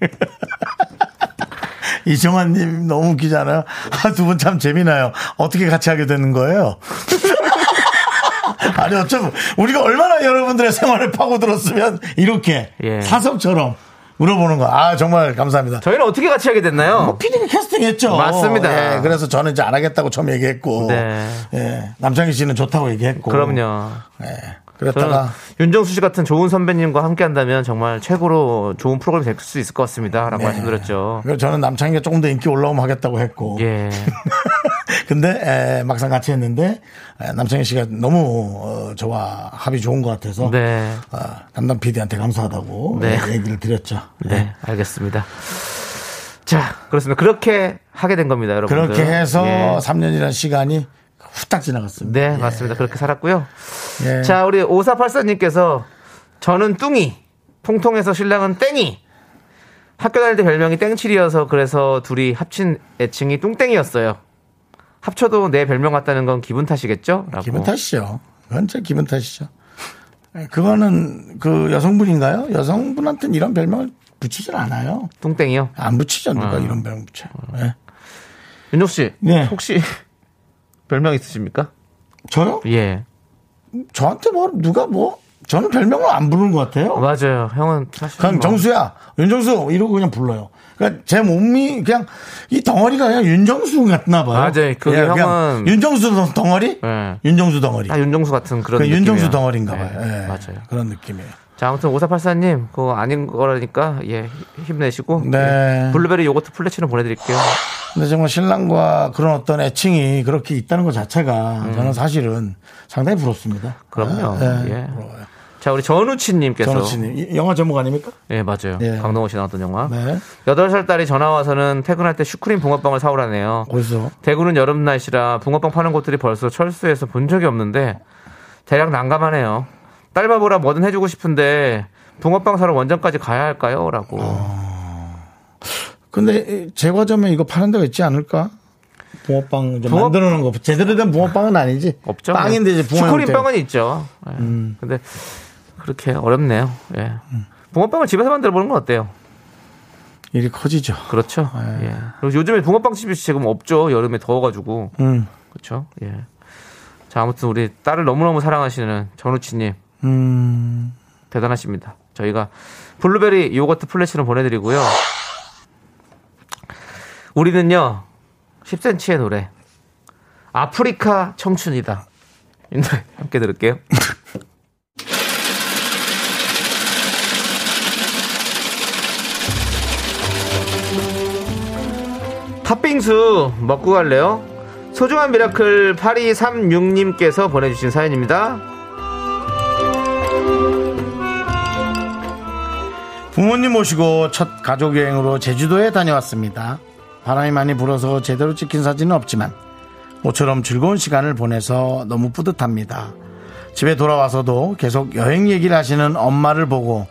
이정환님 너무 웃기잖아요. 아, 두 분 참 재미나요. 어떻게 같이 하게 되는 거예요? 아니, 어쩜, 우리가 얼마나 여러분들의 생활을 파고들었으면 이렇게 예. 사석처럼 물어보는 거. 아, 정말 감사합니다. 저희는 어떻게 같이 하게 됐나요? PD가 캐스팅 했죠. 맞습니다. 예, 그래서 저는 이제 안 하겠다고 처음 얘기했고. 네. 예, 남창희 씨는 좋다고 얘기했고. 그럼요. 예, 그랬다가. 윤정수 씨 같은 좋은 선배님과 함께 한다면 정말 최고로 좋은 프로그램이 될 수 있을 것 같습니다. 라고 말씀드렸죠. 그래서 저는 남창희가 조금 더 인기 올라오면 하겠다고 했고. 예. 근데 에, 막상 같이 했는데 에, 남창희 씨가 너무 어, 저와 합이 좋은 것 같아서 네. 어, 담당 PD한테 감사하다고 네. 에, 얘기를 드렸죠. 네. 알겠습니다. 자, 그렇습니다. 그렇게 하게 된 겁니다, 여러분. 그렇게 해서 예. 3년이라는 시간이 후딱 지나갔습니다. 네, 맞습니다. 그렇게 살았고요. 예. 자, 우리 5484님께서 저는 뚱이, 통통해서 신랑은 땡이. 학교 다닐 때 별명이 땡칠이어서 그래서 둘이 합친 애칭이 뚱땡이였어요. 합쳐도 내 별명 같다는 건 기분 탓이겠죠? 라고. 기분 탓이죠. 그건 제 기분 탓이죠. 에, 그거는 그 여성분인가요? 여성분한테는 이런 별명을 붙이질 않아요. 뚱땡이요? 안 붙이죠. 누가 아. 이런 별명 붙여. 예. 윤종 씨, 네. 혹시 별명 있으십니까? 저요? 예. 저한테 뭐 누가 뭐 저는 별명을 안 부르는 것 같아요. 맞아요. 형은 사실 그냥 뭐- 정수야, 윤정수 이러고 그냥 불러요. 그러니까 제 몸이 그냥 이 덩어리가 그냥 윤정수 같나 봐요. 맞아요. 그게 그냥, 그냥 형은- 윤정수 덩어리, 예. 윤정수 덩어리. 다 윤정수 같은 그런 그. 윤정수 덩어리인가 예, 봐요. 예. 맞아요. 그런 느낌이에요. 자, 아무튼 5484님, 그거 아닌 거라니까, 예, 힘내시고. 네. 예, 블루베리 요거트 플래치노 보내드릴게요. 근데 정말 신랑과 그런 어떤 애칭이 그렇게 있다는 것 자체가 저는 사실은 상당히 부럽습니다. 음. 그럼요. 아, 예. 예. 부러워요. 자, 우리 전우치님께서. 전우치님 이- 영화 제목 아닙니까? 예, 맞아요. 예. 강동원 씨 나왔던 영화. 네. 8살 딸이 전화 와서는 퇴근할 때 슈크림 붕어빵을 사오라네요. 어디서? 대구는 여름 날씨라 붕어빵 파는 곳들이 벌써 철수해서 본 적이 없는데 대략 난감하네요. 딸 바보라 뭐든 해주고 싶은데 붕어빵 사러 원전까지 가야 할까요? 라고. 근데 제과점에 이거 파는 데가 있지 않을까? 붕어빵 붕어- 만들어 놓은 거 제대로 된 붕어빵은 아니지. 없죠. 빵인데 이제 붕어 슈크림 형태. 빵은 있죠. 예. 음. 근데 그렇게 어렵네요. 예. 붕어빵을 집에서 만들어 보는 건 어때요? 일이 커지죠. 그렇죠. 네. 예. 그리고 요즘에 붕어빵 집이 지금 없죠. 여름에 더워가지고. 음. 그렇죠. 예. 자, 아무튼 우리 딸을 너무너무 사랑하시는 전우치님 음. 대단하십니다. 저희가 블루베리 요거트 플래시를 보내드리고요. 우리는요 10cm의 노래 아프리카 청춘이다. 이 노래 함께 들을게요. 팥빙수 먹고 갈래요? 소중한 미라클 8236님께서 보내주신 사연입니다. 부모님 모시고 첫 가족 여행으로 제주도에 다녀왔습니다. 바람이 많이 불어서 제대로 찍힌 사진은 없지만 모처럼 즐거운 시간을 보내서 너무 뿌듯합니다. 집에 돌아와서도 계속 여행 얘기를 하시는 엄마를 보고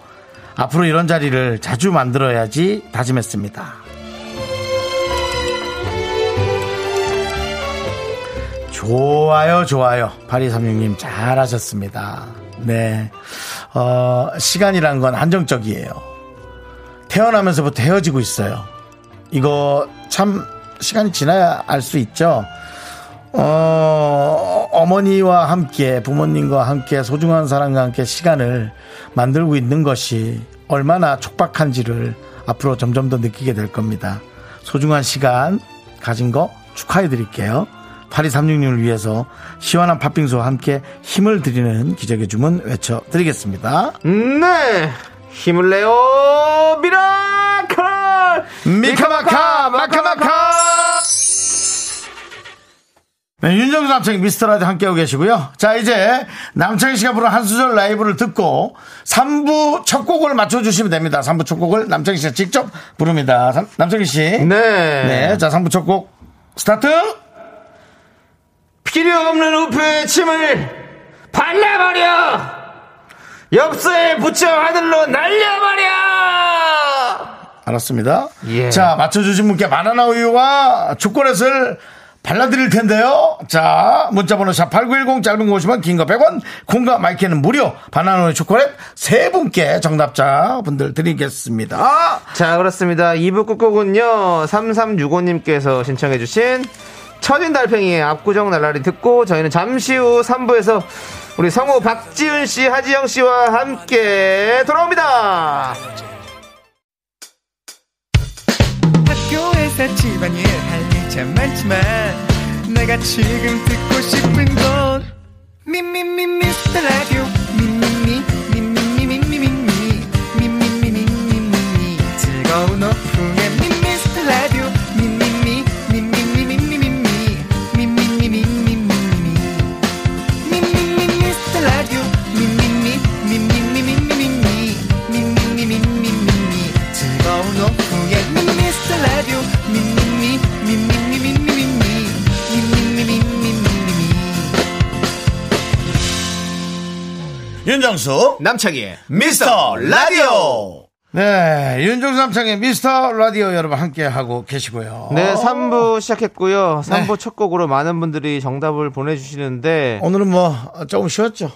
앞으로 이런 자리를 자주 만들어야지 다짐했습니다. 좋아요, 좋아요. 8236님 잘하셨습니다. 네. 어, 시간이란 건 한정적이에요. 태어나면서부터 헤어지고 있어요. 이거 참 시간이 지나야 알 수 있죠. 어, 어머니와 함께 부모님과 함께 소중한 사람과 함께 시간을 만들고 있는 것이 얼마나 촉박한지를 앞으로 점점 더 느끼게 될 겁니다. 소중한 시간 가진 거 축하해 드릴게요. 8236님을 위해서 시원한 팥빙수와 함께 힘을 드리는 기적의 주문 외쳐드리겠습니다. 네 힘을 내요 미라클 미카마카 마카마카 네, 윤정수 남창희 미스터라디오 함께하고 계시고요. 자 이제 남창희 씨가 부른 한 수절 라이브를 듣고 3부 첫 곡을 맞춰주시면 됩니다. 3부 첫 곡을 남창희 씨가 직접 부릅니다. 삼- 남창희 씨. 네. 네, 자 3부 첫 곡 스타트. 필요 없는 우표의 침을 발라버려 엽서에 붙여 하늘로 날려버려 알았습니다. 예. 자 맞춰주신 분께 바나나 우유와 초콜릿을 발라드릴 텐데요. 자, 문자번호 샵8910 짧은 거 50원, 긴거 100원, 콩과 마이크는 무료. 바나나 초콜릿 세 분께 정답자 분들 드리겠습니다. 자, 그렇습니다. 2부 끝곡은요, 3365님께서 신청해주신 처진 달팽이의 압구정 날라리 듣고 저희는 잠시 후 3부에서 우리 성우 박지은 씨, 하지영 씨와 함께 돌아옵니다. 학교에서 집안일 할 일 참 많지만 내가 지금 듣고 싶은 건 미미미 미스터 라디오 미미미 미미미 미미미 미미미 미미미 즐거운 오후 윤정수, 남창희의 미스터 라디오. 네, 윤정수 남창희의 미스터 라디오 여러분 함께 하고 계시고요. 네, 3부 시작했고요. 3부 네. 첫 곡으로 많은 분들이 정답을 보내주시는데 오늘은 뭐 조금 쉬었죠?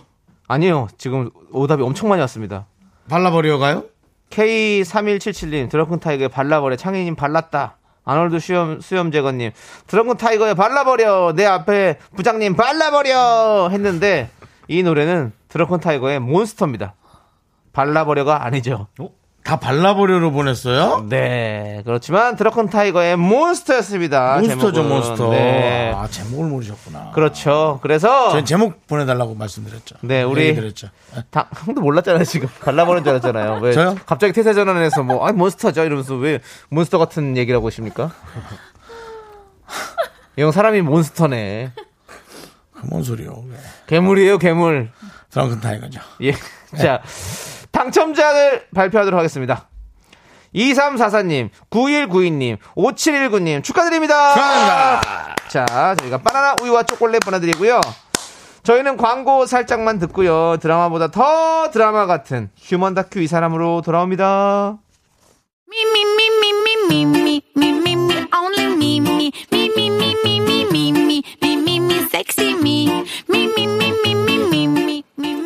아니요, 지금 오답이 엄청 많이 왔습니다. 발라버려 가요? K3177님, 드렁큰 타이거의 발라버려. 창희님 발랐다. 아놀드 수염, 수염제거님, 드렁큰 타이거의 발라버려. 내 앞에 부장님 발라버려. 했는데, 이 노래는 드렁큰 타이거의 몬스터입니다. 발라버려가 아니죠. 다 발라버려로 보냈어요? 네. 그렇지만 드렁큰 타이거의 몬스터였습니다. 몬스터죠, 제목은. 몬스터. 네. 아, 제목을 모르셨구나. 그렇죠. 그래서. 저는 제목 보내달라고 말씀드렸죠. 네, 우리- 얘기 드렸죠. 네. 다, 형도 몰랐잖아요, 지금. 발라버린 줄 알았잖아요. 왜? 저요? 갑자기 태세 전환해서 뭐, 아니, 몬스터죠? 이러면서 왜 몬스터 같은 있습니까? 이형 사람이 몬스터네. 뭔 소리요? 네. 괴물이에요, 괴물. 드렁큰 타이거죠. 예. 자, 당첨자를 발표하도록 하겠습니다. 2344님, 9192님, 5719님 축하드립니다. 축하드립니다. 자, 저희가 바나나 우유와 초콜릿 보내드리고요. 저희는 광고 살짝만 듣고요. 드라마보다 더 드라마 같은 휴먼 다큐 이 사람으로 돌아옵니다. Me, only me,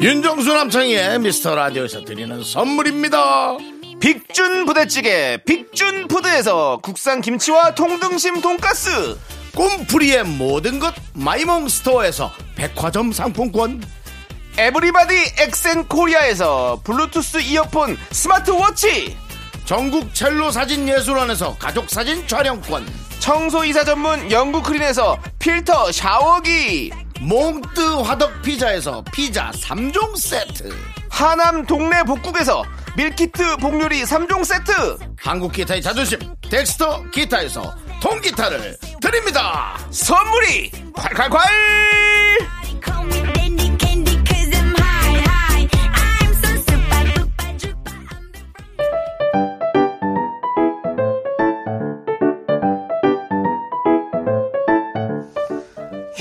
윤정수 남창희의 미스터 라디오에서 드리는 선물입니다. 빅준 부대찌개, 빅준 푸드에서 국산 김치와 통등심 돈가스. 꿈풀이의 모든 것 마이몽 스토어에서 백화점 상품권. 에브리바디 엑센 코리아에서 블루투스 이어폰 스마트워치. 전국 첼로 사진 예술원에서 가족 사진 촬영권. 청소이사 전문 영국 크린에서 필터 샤워기. 몽뜨 화덕 피자에서 피자 3종 세트. 하남 동네 복국에서 밀키트 복요리 3종 세트. 한국 기타의 자존심 덱스터 기타에서 통기타를 드립니다. 선물이 콸콸콸!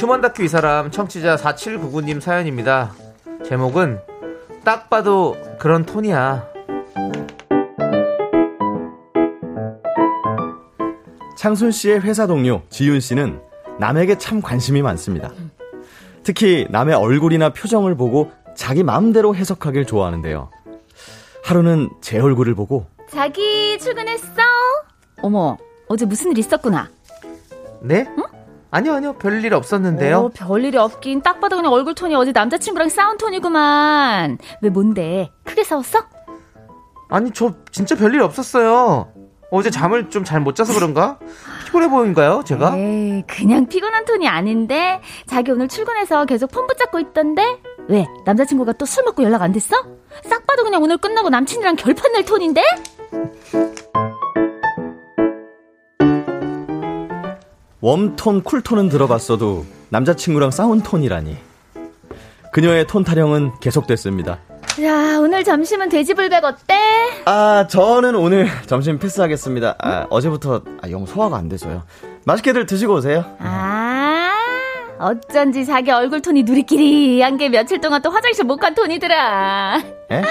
휴먼 다큐 이 사람 청취자 4799님 사연입니다. 제목은 딱 봐도 그런 톤이야. 창순 씨의 회사 동료 지윤 씨는 남에게 참 관심이 많습니다. 특히 남의 얼굴이나 표정을 보고 자기 마음대로 해석하길 좋아하는데요. 하루는 제 얼굴을 보고 자기 출근했어? 어머, 어제 무슨 일 있었구나. 네? 아니요, 아니요. 별일 없었는데요. 어, 별일이 없긴 딱 봐도 그냥 얼굴 톤이 어제 남자친구랑 싸운 톤이구만. 왜 뭔데? 크게 싸웠어? 아니, 저 진짜 별일 없었어요. 어제 잠을 좀 잘 못 자서 그런가? 피곤해 보인가요, 제가? 에이, 그냥 피곤한 톤이 아닌데 자기 오늘 출근해서 계속 폰 붙잡고 있던데? 왜? 남자친구가 또 술 먹고 연락 안 됐어? 싹 봐도 그냥 오늘 끝나고 남친이랑 결판 낼 톤인데? 웜톤, 쿨톤은 들어봤어도 남자친구랑 싸운 톤이라니. 그녀의 톤 타령은 계속됐습니다. 야, 오늘 점심은 돼지불백 어때? 아, 저는 오늘 점심 패스하겠습니다. 아, 어제부터 아, 영 소화가 안 돼서요. 맛있게들 드시고 오세요. 아, 어쩐지 자기 얼굴 톤이 누리끼리 한 게 며칠 동안 또 화장실 못 간 톤이더라. 에?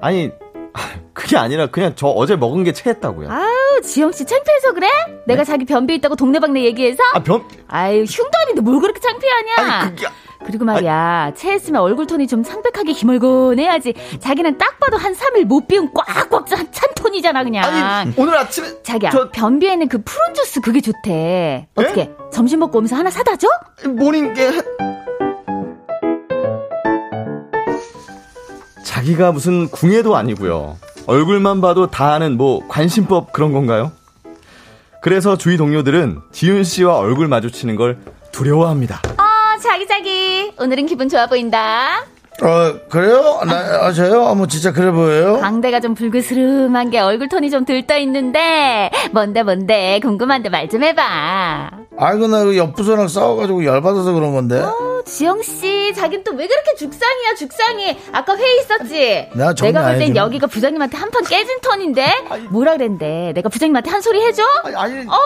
아니, 그게 아니라 그냥 저 어제 먹은 게 체했다고요. 아우, 아유, 지영 씨 창피해서 그래? 내가 자기 변비 있다고 동네방네 얘기해서? 아, 변, 아유, 흉도 아닌데 뭘 그렇게 창피하냐? 아니, 그게, 그리고 말이야, 체했으면 얼굴 톤이 좀 상백하게 기멀건해야지. 자기는 딱 봐도 한 3일 못 비운 꽉꽉 찬, 찬 톤이잖아, 그냥. 아니, 오늘 아침에. 자기야, 저- 변비에는 그 푸른 주스 그게 좋대. 어떻게? 점심 먹고 오면서 하나 사다 줘? 모닝게. 자기가 무슨 궁예도 아니고요. 얼굴만 봐도 다 아는 뭐 관심법 그런 건가요? 그래서 주위 동료들은 지윤 씨와 얼굴 마주치는 걸 두려워합니다. 어, 자기, 자기. 오늘은 기분 좋아 보인다. 어, 그래요? 나, 아, 저요? 아, 뭐, 진짜 그래 보여요? 광대가 좀 불그스름한 게 얼굴 톤이 좀 들떠 있는데, 뭔데, 뭔데, 궁금한데 말 좀 해봐. 아이고, 나 그 옆부서랑 싸워가지고 열받아서 그런 건데. 어, 지영씨, 자긴 또 왜 그렇게 죽상이야, 죽상이. 아까 회의 있었지? 내가 정리 내가 안볼 땐. 여기가 부장님한테 한 판 깨진 톤인데? 뭐라 그랬는데? 내가 부장님한테 한 소리 해줘? 아니, 어머,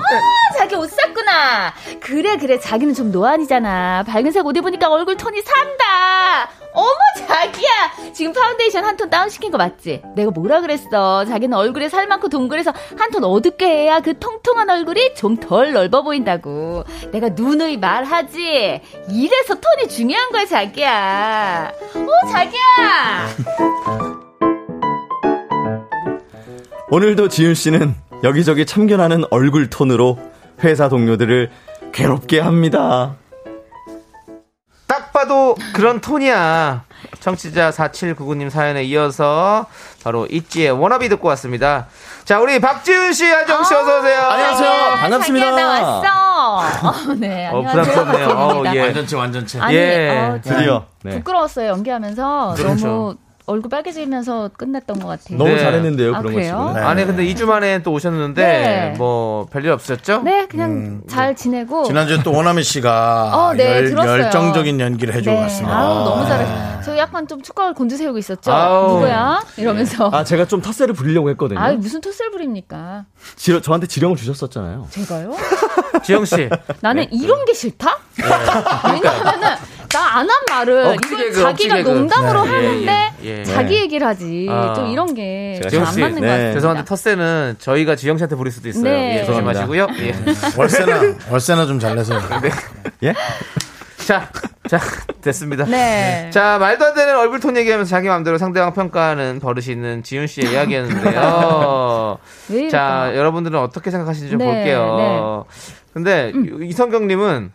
자기 옷 샀구나. 그래, 그래, 자기는 좀 노안이잖아. 밝은색 옷 입으니까 얼굴 톤이 산다. 어머, 자기야. 지금 파운데이션 한 톤 다운시킨 거 맞지? 내가 뭐라 그랬어. 자기는 얼굴에 살 많고 동그래서 한 톤 어둡게 해야 그 통통한 얼굴이 좀 덜 넓어 보인다고. 내가 누누이 말하지. 이래서 톤이 중요한 거야, 자기야. 어, 자기야. 오늘도 지윤 씨는 여기저기 참견하는 얼굴 톤으로 회사 동료들을 괴롭게 합니다. 딱 봐도 그런 톤이야. 청취자 4799님 사연에 이어서 바로 있지의 워너비 듣고 왔습니다. 자, 우리 박지훈 씨, 하정 씨 어서 오세요. 안녕하세요. 반갑습니다. 자기야, 나 왔어. 어, 네, 어, 안녕하세요. 부담스럽네요. 어. 예. 완전체, 완전체. 아니, 예. 어, 참 드디어. 네. 부끄러웠어요 연기하면서 그렇죠. 너무 얼굴 빨개지면서 끝났던 것 같아요. 너무 네. 잘했는데요, 아, 그런 거 그래요? 네. 아니, 근데 2주 만에 또 오셨는데, 네. 뭐, 별일 없으셨죠? 네, 그냥 잘 지내고. 지난주에 또 오나미 씨가 어, 네, 열, 들었어요. 열정적인 연기를 해주고 네. 갔습니다. 아우, 너무 잘했어요. 저 약간 좀 축각을 곤두세우고 있었죠. 아우. 누구야? 이러면서. 아, 제가 좀 텃세를 부리려고 했거든요. 아, 무슨 토스를 부립니까? 지려- 저한테 지령을 주셨었잖아요. 제가요? 지영 씨. 나는 이런 게 싫다? 왜냐하면은, 나 안 한 말을 억지 이걸 개그, 자기가 억지 개그. 농담으로 네, 하는데 예, 예. 자기 얘기를 하지. 아. 좀 이런 게 제가 좀안 지영씨, 맞는 것 네. 같습니다. 죄송한데 텃세는 저희가 지영 씨한테 부릴 수도 있어요. 네. 예, 조심하시고요. 예. 월세나, 월세나 좀 잘 내세요. 예? 자, 자, 됐습니다. 네. 자, 말도 안 되는 얼굴 톤 얘기하면서 자기 마음대로 상대방 평가하는 버릇이 있는 지윤 씨의 이야기였는데요. 자, 여러분들은 어떻게 생각하시는지 좀 네, 볼게요. 근데 이성경님은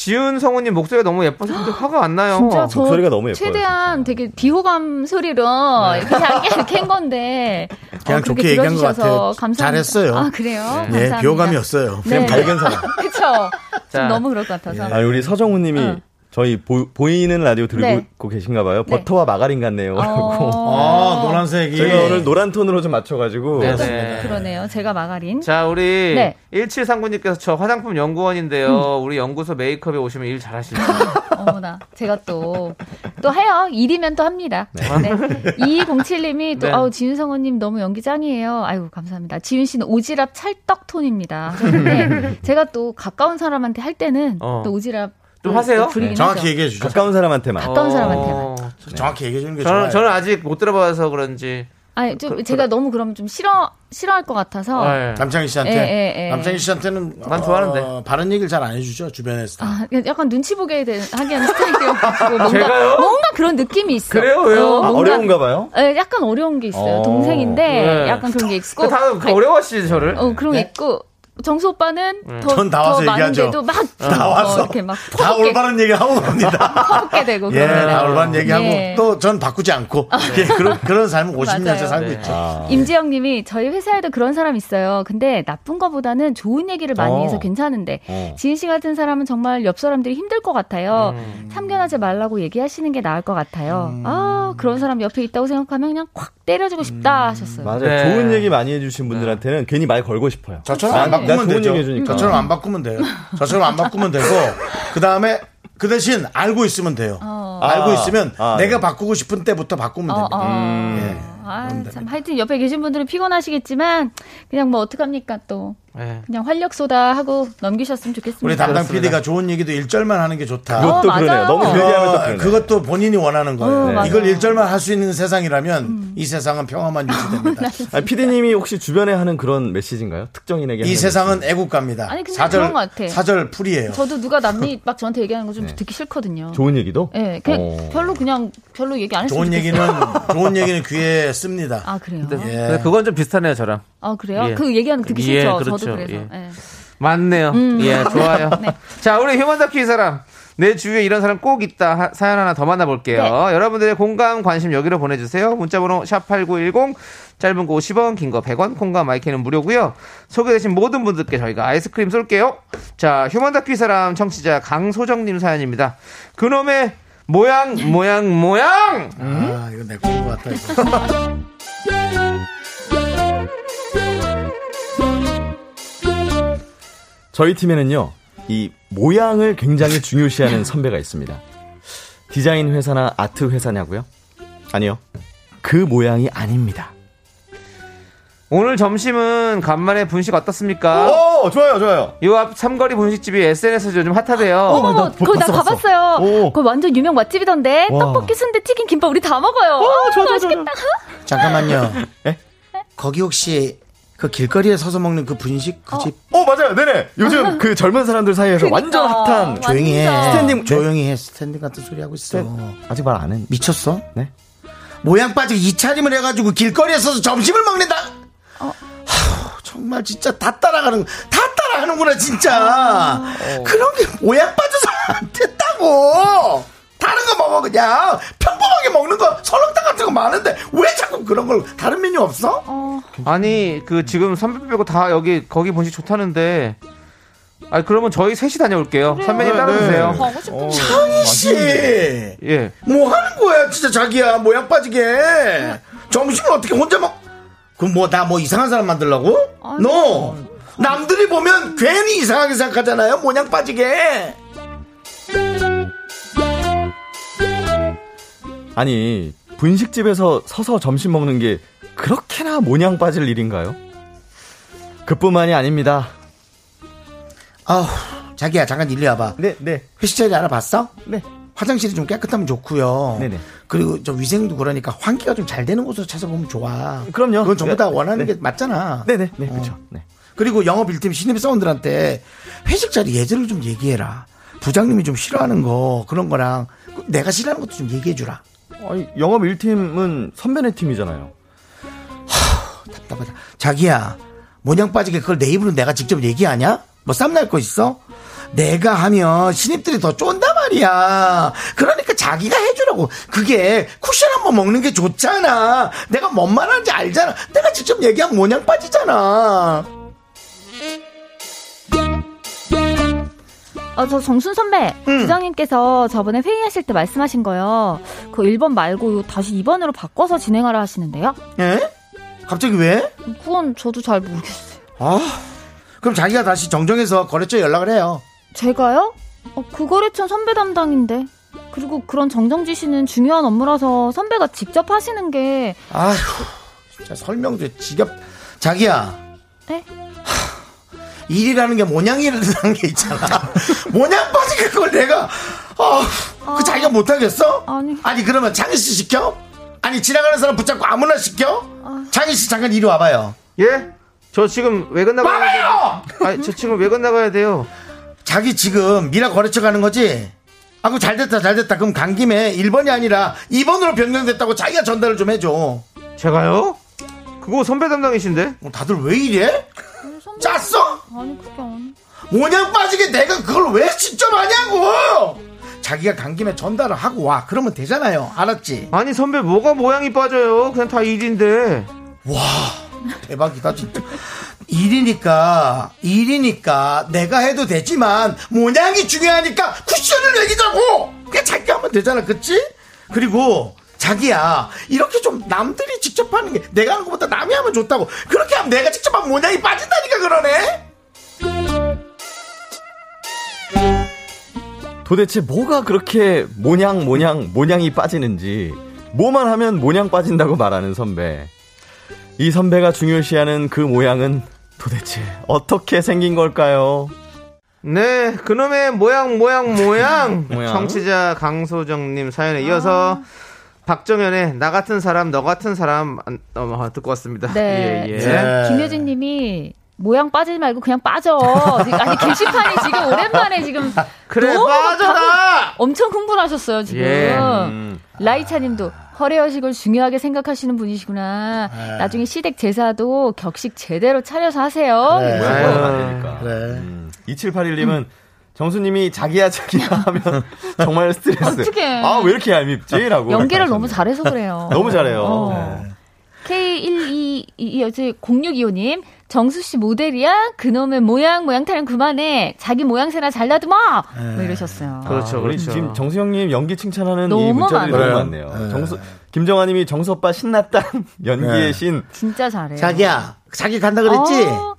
지윤 성우님 목소리가 너무 예뻐서 근데 화가 안 나요. 진짜 저 목소리가 너무 예뻐요, 최대한 되게 비호감 소리로 이렇게 자기 이렇게 한 건데 그냥 어, 좋게 얘기한 것 같아요. 감사합니다. 잘했어요. 아 그래요? 예, 감사합니다. 비호감이었어요. 네. 밝은 사람. 그쵸. 자. 좀 너무 그럴 것 같아서. 아, 우리 서정우님이 응. 저희 보, 이는 라디오 들고 네. 계신가 봐요. 네. 버터와 마가린 같네요. 라고. 아, 노란색이. 제가 오늘 노란 톤으로 좀 맞춰가지고. 네, 또 네. 그러네요. 제가 마가린. 자, 우리 네. 1739님께서 저 화장품 연구원인데요. 우리 연구소 메이크업에 오시면 일 잘하시죠. 어머나. 제가 또, 또 해요. 일이면 또 합니다. 네. 2207님이 또, 네. 아우, 지윤성우님 너무 연기 짱이에요. 아이고, 감사합니다. 지윤 씨는 오지랖 찰떡 톤입니다. 하셨는데, 제가 또 가까운 사람한테 할 때는 어. 또 오지랖. 좀 하세요? 부리긴 정확히. 얘기해 주죠. 가까운 사람한테만. 가까운 사람한테만. 정확히 얘기해 주는 게 저는, 좋아요. 저는 아직 못 들어봐서 그런지. 아니, 좀 그- 제가 너무 그러면 좀 싫어, 싫어할 것 같아서. 네. 남창희 씨한테 예, 예, 예. 남창희 씨한테는 난 좋아하는데. 어, 바른 얘기를 잘 안 해주죠 주변에서. 아, 약간 눈치 보게 되, 하게 하는 스타일이어가지고 뭔가, 제가요? 뭔가 그런 느낌이 있어. 그래요? 왜요? 어, 아, 뭔가- 어려운가 봐요? 예, 약간 어려운 게 있어요. 어. 동생인데 네. 약간 그런 게 있고. 다그 어려워하시지, 저를. 어, 그런 게 있고. 정수 오빠는 더, 전다 와서 더 얘기하죠. 막다 어, 와서 이렇게 막 다 올바른 얘기 하고 갑니다. 퍼붓게 되고 예. 다 올바른 얘기하고 예. 또전 바꾸지 않고 예, 그런 그런 삶을 50년째 맞아요. 살고 네. 있죠. 아. 임지영님이 저희 회사에도 그런 사람 있어요. 근데 나쁜 거보다는 좋은 얘기를 많이 어. 해서 괜찮은데 어. 지은 씨 같은 사람은 정말 옆 사람들이 힘들 것 같아요. 음. 참견하지 말라고 얘기하시는 게 나을 것 같아요. 아 그런 사람 옆에 있다고 생각하면 그냥 콱 때려주고 싶다 하셨어요. 맞아요. 네. 좋은 얘기 많이 해주신 분들한테는 괜히 말 걸고 싶어요. 저처럼 안 나- 나 바꾸면 좋은 되죠. 얘기 해주니까. 저처럼 안 바꾸면 돼요. 저처럼 안 바꾸면 되고 그 다음에 그 대신 알고 있으면 돼요. 알고 아, 있으면 아, 내가 네. 바꾸고 싶은 때부터 바꾸면 어, 됩니다. 어. 예. 아, 참, 하여튼 옆에 계신 분들은 피곤하시겠지만, 그냥 뭐, 어떡합니까, 또. 예. 그냥 활력 쏘다 하고 넘기셨으면 좋겠습니다. 우리 담당 그렇습니다. PD가 좋은 얘기도 1절만 하는 게 좋다. 어, 그것도 맞아요. 그러네요. 너무 길게 하면 또 그거, 그러네. 그것도 본인이 원하는 거예요. 어, 맞아요. 이걸 1절만 할 수 있는 세상이라면 이 세상은 평화만 유지됩니다. 피디님이 혹시 주변에 하는 그런 메시지인가요? 특정인에게 이 세상은 애국가입니다. 아니, 근데 사절, 그런 것 같아. 사절 풀이에요. 저도 누가 남이 막 저한테 얘기하는 거좀 네. 듣기 싫거든요. 좋은 얘기도? 예, 그냥 어. 별로 그냥 별로 얘기 안 했으면 좋은 얘기는 좋겠어요. 좋은 얘기는 귀에 씁니다. 아 그래요. 예. 근데 그건 좀 비슷하네요, 저랑. 아 그래요? 예. 그 얘기하는 거 듣기 예, 싫죠. 그렇죠. 저도 그래서. 예. 예. 맞네요. 예, 좋아요. 네. 자, 우리 휴먼 다큐 이 사람. 내 주위에 이런 사람 꼭 있다. 하- 사연 하나 더 만나볼게요. 네. 여러분들의 공감, 관심 여기로 보내주세요. 문자번호 샵8910, 짧은 거 50원, 긴 거 100원, 콩과 마이크는 무료고요 소개되신 모든 분들께 저희가 아이스크림 쏠게요. 자, 휴먼 다큐 이 사람 청취자 강소정님 사연입니다. 그놈의 모양, 모양, 모양! 아, 이거 내거것 같다. 이거. 저희 팀에는요, 이 모양을 굉장히 중요시하는 선배가 있습니다. 디자인 회사나 아트 회사냐고요? 아니요. 그 모양이 아닙니다. 오늘 점심은 간만에 분식 어떻습니까? 오, 좋아요, 좋아요. 요앞 삼거리 분식집이 SNS에서 요즘 hot하대요. 어머, 나 그거 나 봤어, 봤어. 가봤어요. 오. 그거 완전 유명 맛집이던데. 와. 떡볶이, 순대, 튀김, 김밥 우리 다 먹어요. 아, 좋아, 좋아, 맛있겠다. 잠깐만요. 예? 거기 혹시 그 길거리에 서서 먹는 그 분식 그 집 어, 맞아요. 네네. 요즘 그 젊은 사람들 사이에서 완전. 핫한. 조용히 해. standing- 조용히 해. standing 같은 소리 하고 있어. 아직 말안 했. 미쳤어? 네. 모양 빠지게 이 차림을 해가지고 길거리에 서서 점심을 먹는다. 어. 하우, 정말 진짜 다 따라가는 다 따라하는구나 진짜. 아. 그런 게 모양 빠져서 안 됐다고. 다른 거 먹어 그냥 평범하게 먹는 거 설렁탕 같은 거 많은데 왜 자꾸 그런 걸 다른 메뉴 없어? 아니 그 지금 선배 빼고 다 여기 거기 분식 좋다는데 아 그러면 저희 셋이 다녀올게요. 선배님 네, 따라주세요. 네. 가고 싶은데. 창희 씨, 예. 뭐 하는 거야 진짜 자기야 모양 빠지게 점심을 어떻게 혼자 먹? 그럼 뭐 나 뭐 이상한 사람 만들라고? 너 남들이 보면 괜히 이상하게 생각하잖아요 모양 빠지게. 아니, 분식집에서 서서 점심 먹는 게 그렇게나 모냥 빠질 일인가요? 그뿐만이 아닙니다. 아우 자기야 잠깐 일리 와봐. 네, 네. 회식 자리 알아봤어? 네. 화장실이 좀 깨끗하면 좋고요. 네네. 그리고 좀 위생도 그러니까 환기가 좀 잘 되는 곳으로 찾아보면 좋아. 그럼요. 그건 전부 다 네. 원하는 네. 게 맞잖아. 네네, 네, 어. 그렇죠. 네. 그리고 영업 1팀 신입 사원들한테 회식 자리 예절을 좀 얘기해라. 부장님이 좀 싫어하는 거 그런 거랑 내가 싫어하는 것도 좀 얘기해 주라. 아니, 영업 1팀은 선배네 팀이잖아요. 답답하다. 자기야 모냥 빠지게 그걸 내 입으로 내가 직접 얘기하냐? 뭐 쌈날 거 있어? 내가 하면 신입들이 더 쫀단 말이야. 그러니까 자기가 해주라고. 그게 쿠션 한번 먹는 게 좋잖아. 내가 뭔 말하는지 알잖아. 내가 직접 얘기하면 모냥 빠지잖아. 어, 저 정순 선배, 부장님께서 저번에 회의하실 때 말씀하신 거요. 그 1번 말고 다시 2번으로 바꿔서 진행하라 하시는데요. 예? 갑자기 왜? 그건 저도 잘 모르겠어요. 아, 그럼 자기가 다시 정정해서 거래처에 연락을 해요. 제가요? 어, 그 거래처 선배 담당인데. 그리고 그런 정정 지시는 중요한 업무라서 선배가 직접 하시는 게 아휴, 진짜 설명도 지겹. 자기야. 네? 일이라는 게 모양이라는 게 있잖아. 모양 빠지게 그걸 내가, 아, 그 자기가 못 하겠어? 아니. 그러면 장희 씨 시켜? 아니, 지나가는 사람 붙잡고 아무나 시켜? 장희 씨 잠깐 이리 와봐요. 예? 저 지금 외근 나가야 돼요. 아니, 저 지금 외근 나가야 돼요. 자기 지금 미라 거래처 가는 거지? 아, 그 잘 됐다, 잘 됐다. 그럼 간 김에 1번이 아니라 2번으로 변경됐다고 자기가 전달을 좀 해줘. 제가요? 그거 선배 담당이신데? 어, 다들 왜 이래? 짰어? 아니 그게 아니. 모냥 빠지게 내가 그걸 왜 직접 하냐고! 자기가 간 김에 전달을 하고 와. 그러면 되잖아요. 알았지? 아니 선배 뭐가 모양이 빠져요? 그냥 다 일인데. 대박이다, 진짜. 일이니까, 일이니까 내가 해도 되지만 모양이 중요하니까 쿠션을 매기자고! 그냥 자기가 하면 되잖아, 그치? 그리고 자기야, 이렇게 좀 남들이 직접 하는 게 내가 하는 것보다 남이 하면 좋다고. 그렇게 하면 내가 직접 하면 모양이 빠진다니까 그러네? 도대체 뭐가 그렇게 모냥, 모냥, 모냥이 빠지는지, 뭐만 하면 모냥 빠진다고 말하는 선배. 이 선배가 중요시하는 그 모양은 도대체 어떻게 생긴 걸까요? 네, 그놈의 모양, 모양, 모양. 모양. 청취자 강소정님 사연에 이어서 박정현의 나 같은 사람, 너 같은 사람 어, 듣고 왔습니다. 네. 예, 예. 네. 김효진 님이 모양 빠지지 말고 그냥 빠져. 아니, 게시판이 지금 오랜만에 지금. 그래, 너무 빠져라! 방- 엄청 흥분하셨어요, 지금. 예. 라이차 님도 허례허식을 중요하게 생각하시는 분이시구나. 네. 나중에 시댁 제사도 격식 제대로 차려서 하세요. 네. 이러시고. 뭐야, 뭐야, 되니까. 그래. 음, 2781님은 정수님이 자기야 자기야 하면 정말 스트레스. 어떡해. 아왜 이렇게 얄밉지? 라고. 연기를. 너무 잘해서 그래요. 너무 잘해요. 어. 네. K12, 0625님, 정수 씨 모델이야? 그놈의 모양, 모양 타령 그만해. 자기 모양새나 잘라두마! 뭐 이러셨어요. 그렇죠, 아, 우리 그렇죠. 지금 정수영님 연기 칭찬하는 이 너무 문자들이 많아요. 너무 많네요. 정수 김정아님이 정수 오빠 신났다 연기의 네. 신. 진짜 잘해요. 자기야, 자기 간다 그랬지? 어,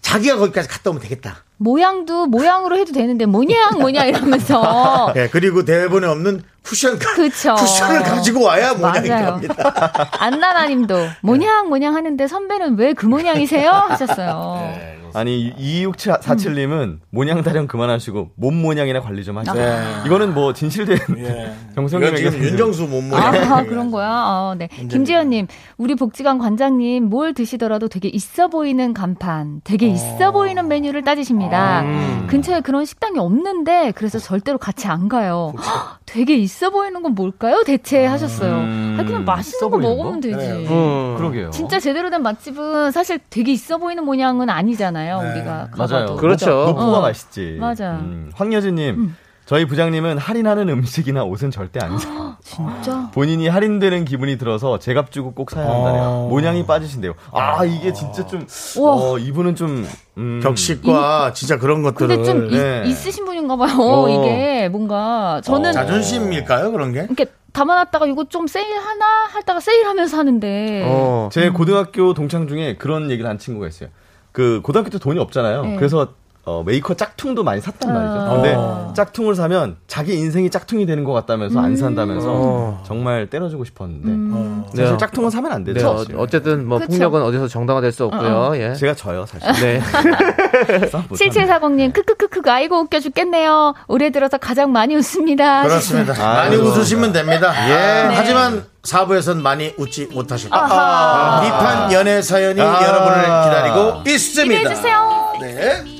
자기가 거기까지 갔다 오면 되겠다. 모양도 모양으로 해도 되는데, 뭐냐, 뭐냐 이러면서. 예, 그리고 대본에 없는 쿠션, 가- 그쵸. 쿠션을 가지고 와야. 갑니다. 안나나님도, 모냥, 모냥 하는데 선배는 왜 그 모양이세요? 하셨어요. 아니 2647님은 모냥 타령 그만하시고 몸 모양이나 관리 좀 하세요. 네. 이거는 뭐 진실된 예. 이건 정수영님에게 지금 윤정수 몸무게. 아, 그런 거야? 아, 네. 김지현님, 우리 복지관 관장님, 뭘 드시더라도 되게 있어 보이는 간판, 되게 있어 보이는 메뉴를 따지십니다. 근처에 그런 식당이 없는데, 그래서 절대로 같이 안 가요. 헉, 되게 있어 보이는 건 뭘까요? 대체 하셨어요. 음, 아, 그냥 맛있는 있어 거 먹으면 거? 되지. 음. 그러게요. 진짜 제대로 된 맛집은 사실 되게 있어 보이는 모양은 아니잖아요. 우리가 가봐도. 맞아요. 그렇죠. 노포가 어. 맛있지. 맞아. 음, 황여진님, 저희 부장님은 할인하는 음식이나 옷은 절대 안 사. 진짜? 본인이 할인되는 기분이 들어서 제값 주고 꼭 사야 한다네요. 어. 모양이 빠지신대요. 아 이게 진짜 좀 우와. 어, 이분은 좀 음, 격식과 진짜 그런 것들을. 근데 좀 네. 이- 있으신 분인가 봐요. 어. 이게 뭔가 저는 자존심일까요, 그런 게? 이렇게 담아놨다가 이거 좀 세일하나 하다가 세일하면서 하는데 어. 제 고등학교 동창 중에 그런 얘기를 한 친구가 있어요. 그 고등학교 때 돈이 없잖아요. 네. 그래서 어, 메이커 짝퉁도 많이 샀단 말이죠. 근데 어. 짝퉁을 사면 자기 인생이 짝퉁이 되는 것 같다면서 안 산다면서 어. 정말 때려주고 싶었는데 음. 사실 네. 짝퉁은 사면 안 네, 되죠. 어, 사실. 어쨌든 뭐 그쵸. 폭력은 어디서 정당화될 수 없고요. 예. 제가 져요 사실. 네. 싸움 못하는. 7740님 크크크크 아이고 웃겨 죽겠네요. 올해 들어서 가장 많이 웃습니다. 그렇습니다. 많이. 웃으시면 됩니다. 예. 하지만 사부에선 많이 웃지 못하셨다. 아하. 비판 연애 사연이 아. 여러분을 기다리고 있습니다. 기대해 주세요. 네.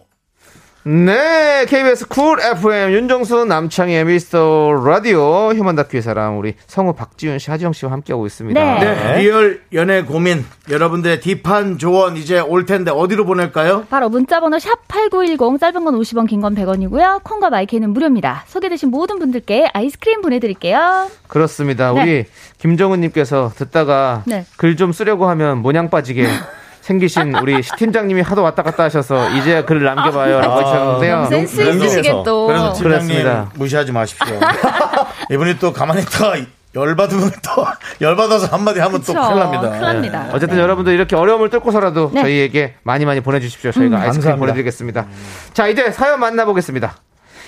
네, KBS 쿨 FM 윤정수 남창희의 미스터 라디오 휴먼 다큐의 사람 우리 성우 박지윤 씨, 하지영 씨와 함께하고 있습니다. 네. 네, 리얼 연애 고민 여러분들의 deep한 조언 이제 올 텐데 어디로 보낼까요? 바로 문자번호 샵 8910 짧은 건 50원 긴 건 100원이고요. 콩과 마이K는 무료입니다. 소개되신 모든 분들께 아이스크림 보내드릴게요. 그렇습니다. 네. 우리 김정은님께서 듣다가 네. 글좀 쓰려고 하면 모냥 빠지게 생기신 우리 시 팀장님이 하도 왔다 갔다 하셔서 이제야 글을 남겨봐요라고 하셨는데요. 너무 센스. 있으시게 또. 그래서 팀장님. 무시하지 마십시오. 이분이 또 가만히 있다가 열받으면 또 열받아서 한마디 하면 또 그쵸. 큰일 납니다. 큰일 납니다. 네. 어쨌든 여러분들 이렇게 어려움을 뚫고서라도 네. 저희에게 많이 많이 보내주십시오. 저희가 아이스크림 감사합니다. 보내드리겠습니다. 자, 이제 사연 만나보겠습니다.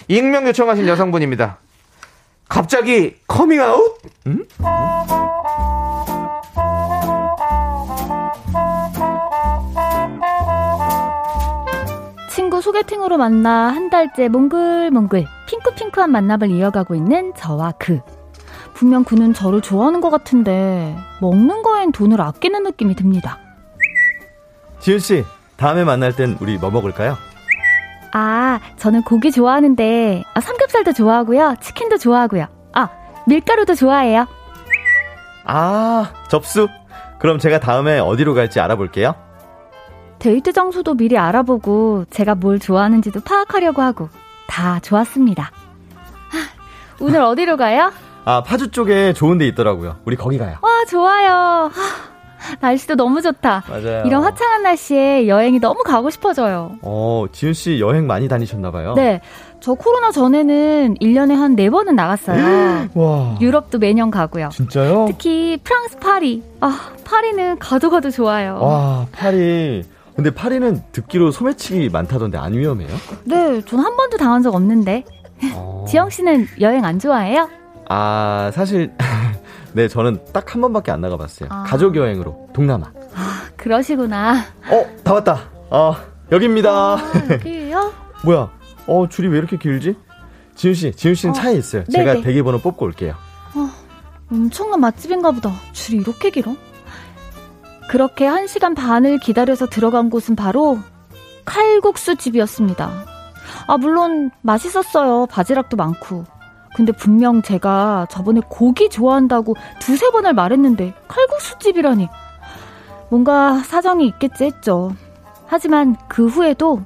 익명 요청하신 여성분입니다. 갑자기 커밍아웃? 친 소개팅으로 만나 한 달째 몽글몽글 핑크핑크한 만남을 이어가고 있는 저와 그. 분명 그는 저를 좋아하는 것 같은데 먹는 거엔 돈을 아끼는 느낌이 듭니다. 지윤 씨 다음에 만날 땐 우리 뭐 먹을까요? 아, 저는 고기 좋아하는데 아, 삼겹살도 좋아하고요. 치킨도 좋아하고요. 아, 밀가루도 좋아해요. 아 접수. 그럼 제가 다음에 어디로 갈지 알아볼게요. 데이트 장소도 미리 알아보고 제가 뭘 좋아하는지도 파악하려고 하고 다 좋았습니다. 하, 오늘 어디로 가요? 아 파주 쪽에 좋은 데 있더라고요. 우리 거기 가요. 와, 좋아요. 하, 날씨도 너무 좋다. 맞아요. 이런 화창한 날씨에 여행이 너무 가고 싶어져요. 어 지윤 씨 여행 많이 다니셨나 봐요. 네. 저 코로나 전에는 1년에 한 4번은 나갔어요. 와. 유럽도 매년 가고요. 진짜요? 특히 프랑스 파리. 아, 파리는 가도 가도 좋아요. 와, 파리. 근데 파리는 듣기로 소매치기 많다던데 안 위험해요? 네, 전 한 번도 당한 적 없는데. 어. 지영 씨는 여행 안 좋아해요? 아, 사실 네, 저는 딱 한 번밖에 안 나가봤어요. 아. 가족 여행으로 동남아. 그러시구나. 어, 다 왔다. 어, 여기입니다. 아, 여기요? 뭐야? 어, 줄이 왜 이렇게 길지? 지훈 씨, 지훈 씨는 어, 차에 있어요. 네네. 제가 대기번호 뽑고 올게요. 엄청난 맛집인가 보다. 줄이 이렇게 길어? 그렇게 한 시간 반을 기다려서 들어간 곳은 바로 칼국수 집이었습니다. 아, 물론 맛있었어요. 바지락도 많고. 근데 분명 제가 저번에 고기 좋아한다고 두세 번을 말했는데 칼국수 집이라니. 뭔가 사정이 있겠지 했죠. 하지만 그 후에도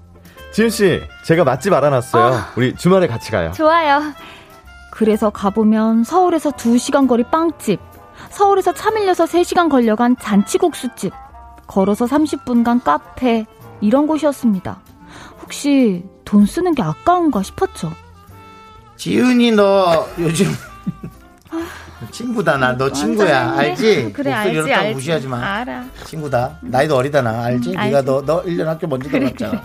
지훈 씨, 제가 맛집 알아놨어요. 우리 주말에 같이 가요. 좋아요. 그래서 가보면 서울에서 2시간 거리 빵집, 서울에서 차 밀려서 3시간 걸려간 잔치국수집, 걸어서 30분간 카페, 이런 곳이었습니다. 혹시 돈 쓰는 게 아까운가 싶었죠. 지은이 너 요즘 친구다 나 너 친구야 알지? 그래, 목소리 알지, 이렇다고 알지. 무시하지 마. 알아. 친구다. 나이도 어리다 나 알지? 음, 네가 알지. 너너 1년 학교 먼저 들어갔잖아.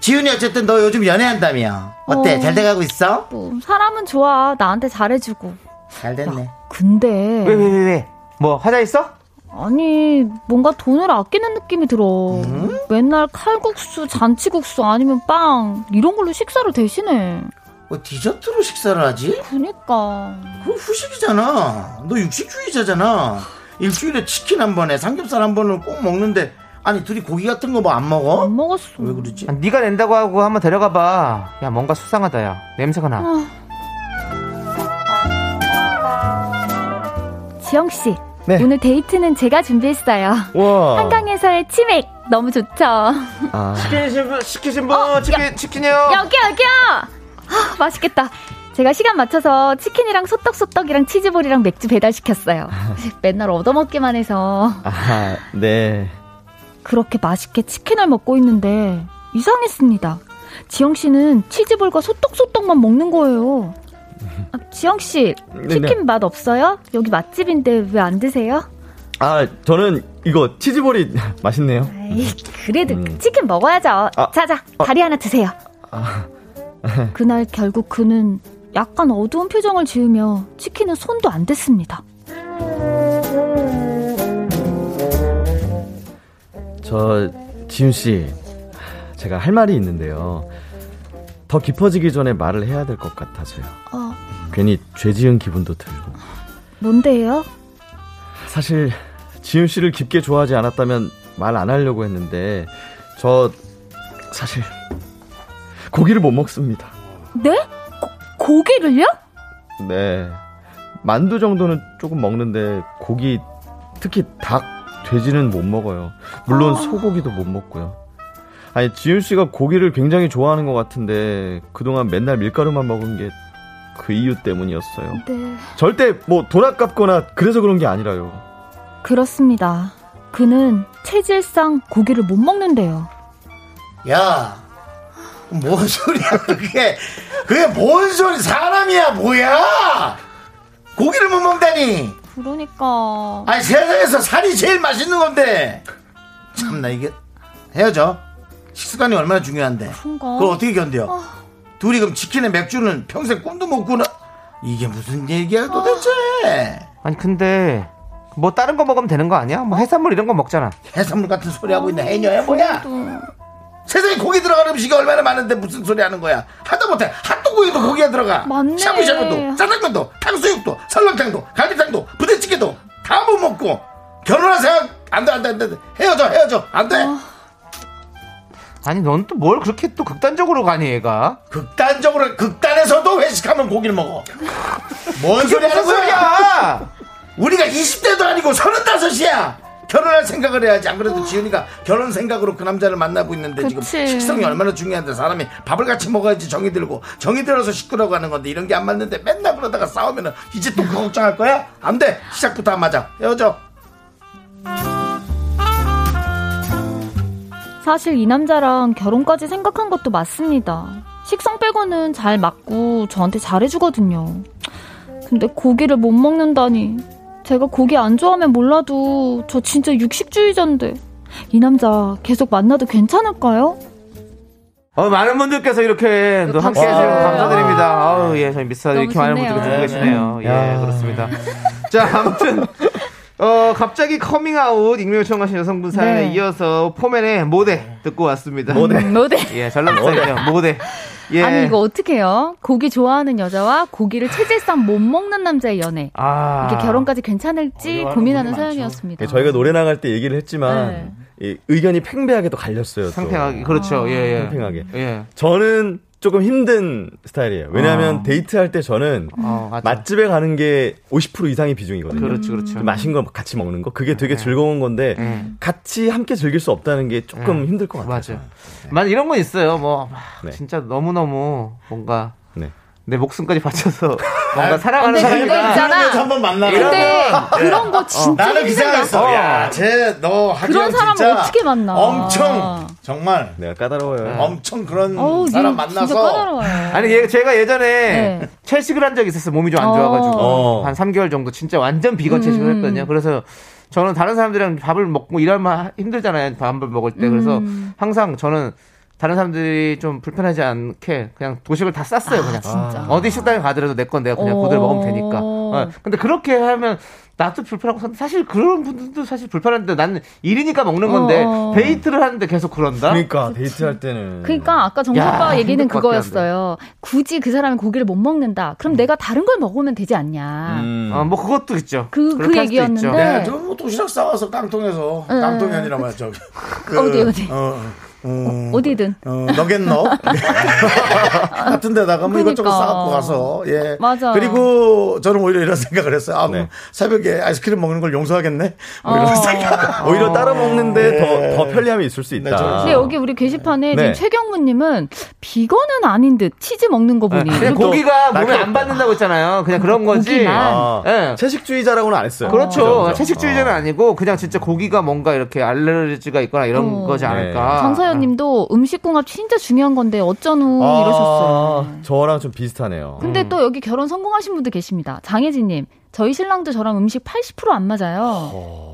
지훈이 어쨌든 너 요즘 연애한다며. 어때? 어. 잘 돼가고 있어? 뭐, 사람은 좋아. 나한테 잘해주고. 잘 됐네. 근데, 왜, 왜, 왜, 왜? 뭐, 화자 있어? 아니, 뭔가 돈을 아끼는 느낌이 들어. 맨날 칼국수, 잔치국수, 아니면 빵, 이런 걸로 식사를 대신해. 뭐 디저트로 식사를 하지? 그니까. 그거 후식이잖아. 너 육식주의자잖아. 일주일에 치킨 한 번에 삼겹살 한 번은 꼭 먹는데 아니 둘이 고기 같은 거 뭐 안 먹어? 안 먹었어. 왜 그러지? 아, 네가 낸다고 하고 한번 데려가 봐. 야, 뭔가 수상하다, 야. 냄새가 나. 지영씨. 네. 오늘 데이트는 제가 준비했어요. 와. 한강에서의 치맥. 너무 좋죠? 아, 시키신 분, 시키신 분, 어, 치킨, 치킨이요. 여기요, 여기요! 아, 맛있겠다. 제가 시간 맞춰서 치킨이랑 소떡소떡이랑 치즈볼이랑 맥주 배달시켰어요. 맨날 얻어먹기만 해서. 아, 네. 그렇게 맛있게 치킨을 먹고 있는데 이상했습니다. 지영 씨는 치즈볼과 소떡소떡만 먹는 거예요. 아, 지영 씨, 치킨 네네. 맛 없어요? 여기 맛집인데 왜 안 드세요? 아, 저는 이거 치즈볼이 맛있네요. 에이, 그래도 음. 치킨 먹어야죠. 아, 자자, 다리 하나 드세요. 그날 결국 그는 약간 어두운 표정을 지으며 치킨은 손도 안 댔습니다. 저 지훈 씨, 제가 할 말이 있는데요. 더 깊어지기 전에 말을 해야 될 것 같아서요. 어, 괜히 죄 지은 기분도 들고. 뭔데요? 사실 지훈 씨를 깊게 좋아하지 않았다면 말 안 하려고 했는데 저 사실 고기를 못 먹습니다. 네? 고, 고기를요? 네. 만두 정도는 조금 먹는데 고기 특히 닭, 돼지는 못 먹어요. 물론 소고기도 못 먹고요. 아니 지훈 씨가 고기를 굉장히 좋아하는 것 같은데 그동안 맨날 밀가루만 먹은 게 그 이유 때문이었어요. 네. 절대 뭐 돈 아깝거나 그래서 그런 게 아니라요. 그렇습니다. 그는 체질상 고기를 못 먹는데요. 야, 뭔 소리야 그게? 그게 뭔 소리? 사람이야 뭐야? 고기를 못 먹다니? 그러니까. 아니 세상에서 살이 제일 맛있는 건데. 참나 이게 헤어져. 식습관이 얼마나 중요한데. 그런가? 그걸 어떻게 견뎌? 둘이 그럼 치킨에 맥주는 평생 꿈도 못 꾸나? 이게 무슨 얘기야 도대체? 아니, 근데, 뭐 다른 거 먹으면 되는 거 아니야? 뭐 해산물 이런 거 먹잖아. 해산물 같은 소리 하고 있는 해녀야 뭐야? 세상에 고기 들어가는 음식이 얼마나 많은데 무슨 소리 하는 거야? 하다 못해 핫도그에도 고기가 들어가. 맞네. 샤브샤브도, 짜장면도, 탕수육도, 설렁탕도, 갈비탕도, 부대찌개도 다 못 먹고 결혼할 생각 안 돼, 안 돼, 안 돼. 헤어져, 헤어져. 안 돼. 아니, 넌 또 뭘 그렇게 또 극단적으로 가니, 얘가? 극단적으로, 극단에서도 회식하면 고기를 먹어. 뭔 소리 하는 거야? 소리야! 우리가 20대도 아니고 35이야. 결혼할 생각을 해야지. 안 그래도 지은이가 결혼 생각으로 그 남자를 만나고 있는데 지금 그치. 식성이 얼마나 중요한데 사람이 밥을 같이 먹어야지 정이 들고 정이 들어서 식구라고 하는 건데 이런 게 안 맞는데 맨날 그러다가 싸우면은 이제 또 그거 걱정할 거야? 안 돼. 시작부터 안 맞아. 헤어져. 사실 이 남자랑 결혼까지 생각한 것도 맞습니다. 식성 빼고는 잘 맞고 저한테 잘해주거든요. 근데 고기를 못 먹는다니. 제가 고기 안 좋아하면 몰라도 저 진짜 육식주의자인데. 이 남자 계속 만나도 괜찮을까요? 어, 많은 분들께서 이렇게 또 함께 해주셔서 감사드립니다. 아우, 예, 저희 미스터 이렇게 많은. 분들이 듣고 계시네요. 예, 야. 그렇습니다. 자, 아무튼, 어, 갑자기 커밍아웃 익명 요청하신 여성분 사연에 네. 이어서 포맨의 모대 듣고 왔습니다. 모대. 음, 모대. 예, 전라도식이죠. 모대. 예. 아니 이거 어떻게 해요? 고기 좋아하는 여자와 고기를 체질상 못 먹는 남자의 연애. 아. 이게 결혼까지 괜찮을지 고민하는. 사연이었습니다. 예, 저희가 노래 나갈 때 얘기를 했지만 네. 이 의견이 팽배하게 또 갈렸어요. 또. 상팽하게, 그렇죠. 예, 예. 팽팽하게. 예. 저는 조금 힘든 스타일이에요. 왜냐하면 어. 데이트할 때 저는 어. 맛집에 가는 게 50% 이상의 비중이거든요. 그렇죠, 그렇죠. 좀 맛있는 거 같이 먹는 거 그게 되게 즐거운 건데 네. 같이 함께 즐길 수 없다는 게 조금 네. 힘들 것 같아요. 맞아. 만 이런 건 있어요. 뭐, 아, 네. 진짜 너무 너무 뭔가 네. 내 목숨까지 바쳐서 뭔가 사랑하는 근데 그거 사람이다. 있잖아. 한번 만나라. 근데 그런 거 진짜 나는 그 힘들다. 생각했어. 야, 쟤너 그런 사람 진짜 어떻게 만나? 엄청 정말 내가 까다로워요. 엄청 그런 어우, 사람 니 만나서. 아니, 얘, 제가 예전에 네. 채식을 한 적이 있었어요. 몸이 좀 안 좋아가지고. 어. 한 3개월 정도 진짜 완전 비건 채식을 음. 했거든요. 그래서 저는 다른 사람들이랑 밥을 먹고 일하면 힘들잖아요. 밥을 먹을 때. 그래서 음. 항상 저는 다른 사람들이 좀 불편하지 않게 그냥 도식을 다 쌌어요. 그냥. 진짜. 어디 식당에 가더라도 내 건 내가 그냥 어. 그대로 먹으면 되니까. 어, 근데 그렇게 하면 나도 불편하고 사실 그런 분들도 사실 불편한데 나는 일이니까 먹는 건데 어. 데이트를 하는데 계속 그런다. 그러니까 데이트할 때는 그러니까 아까 정수 야, 오빠 얘기는 그거였어요. 굳이 그 사람이 고기를 못 먹는다. 그럼 내가 다른 걸 먹으면 되지 않냐. 음. 어, 뭐 그것도 있죠. 그- 그 얘기였는데. 네, 저뭐 도시락 싸와서 깡통에서 네. 깡통이 아니라 저기 그, 어디, 어디? 어, 어, 어디든. 어, 너겟너 같은 데다가 뭐 이것저것 그러니까. 싸갖고 가서 예 맞아. 그리고 저는 오히려 이런 생각을 했어요 아, 네. 새벽에 아이스크림 먹는 걸 용서하겠네 뭐 어. 이런 생각 오히려 따로 먹는데 네. 더, 더 편리함이 있을 수 있다. 네, 저- 근데 여기 우리 게시판에 네. 지금 최경무님은 비건은 아닌 듯 치즈 먹는 거 보니. 그냥 그리고 고기가 몸에. 안 받는다고 했잖아요. 그냥 그런 거지. 아, 예. 채식주의자라고는 안 했어요. 그렇죠. 그죠, 그죠. 채식주의자는 어. 아니고 그냥 진짜 고기가 뭔가 이렇게 알레르기가 있거나 이런 어. 거지 않을까. 장서연 님도 음식궁합 진짜 중요한 건데 어쩌누 아, 이러셨어요. 저랑 좀 비슷하네요. 근데 또 여기 결혼 성공하신 분들 계십니다. 장혜진 님, 저희 신랑도 저랑 음식 80%안 맞아요.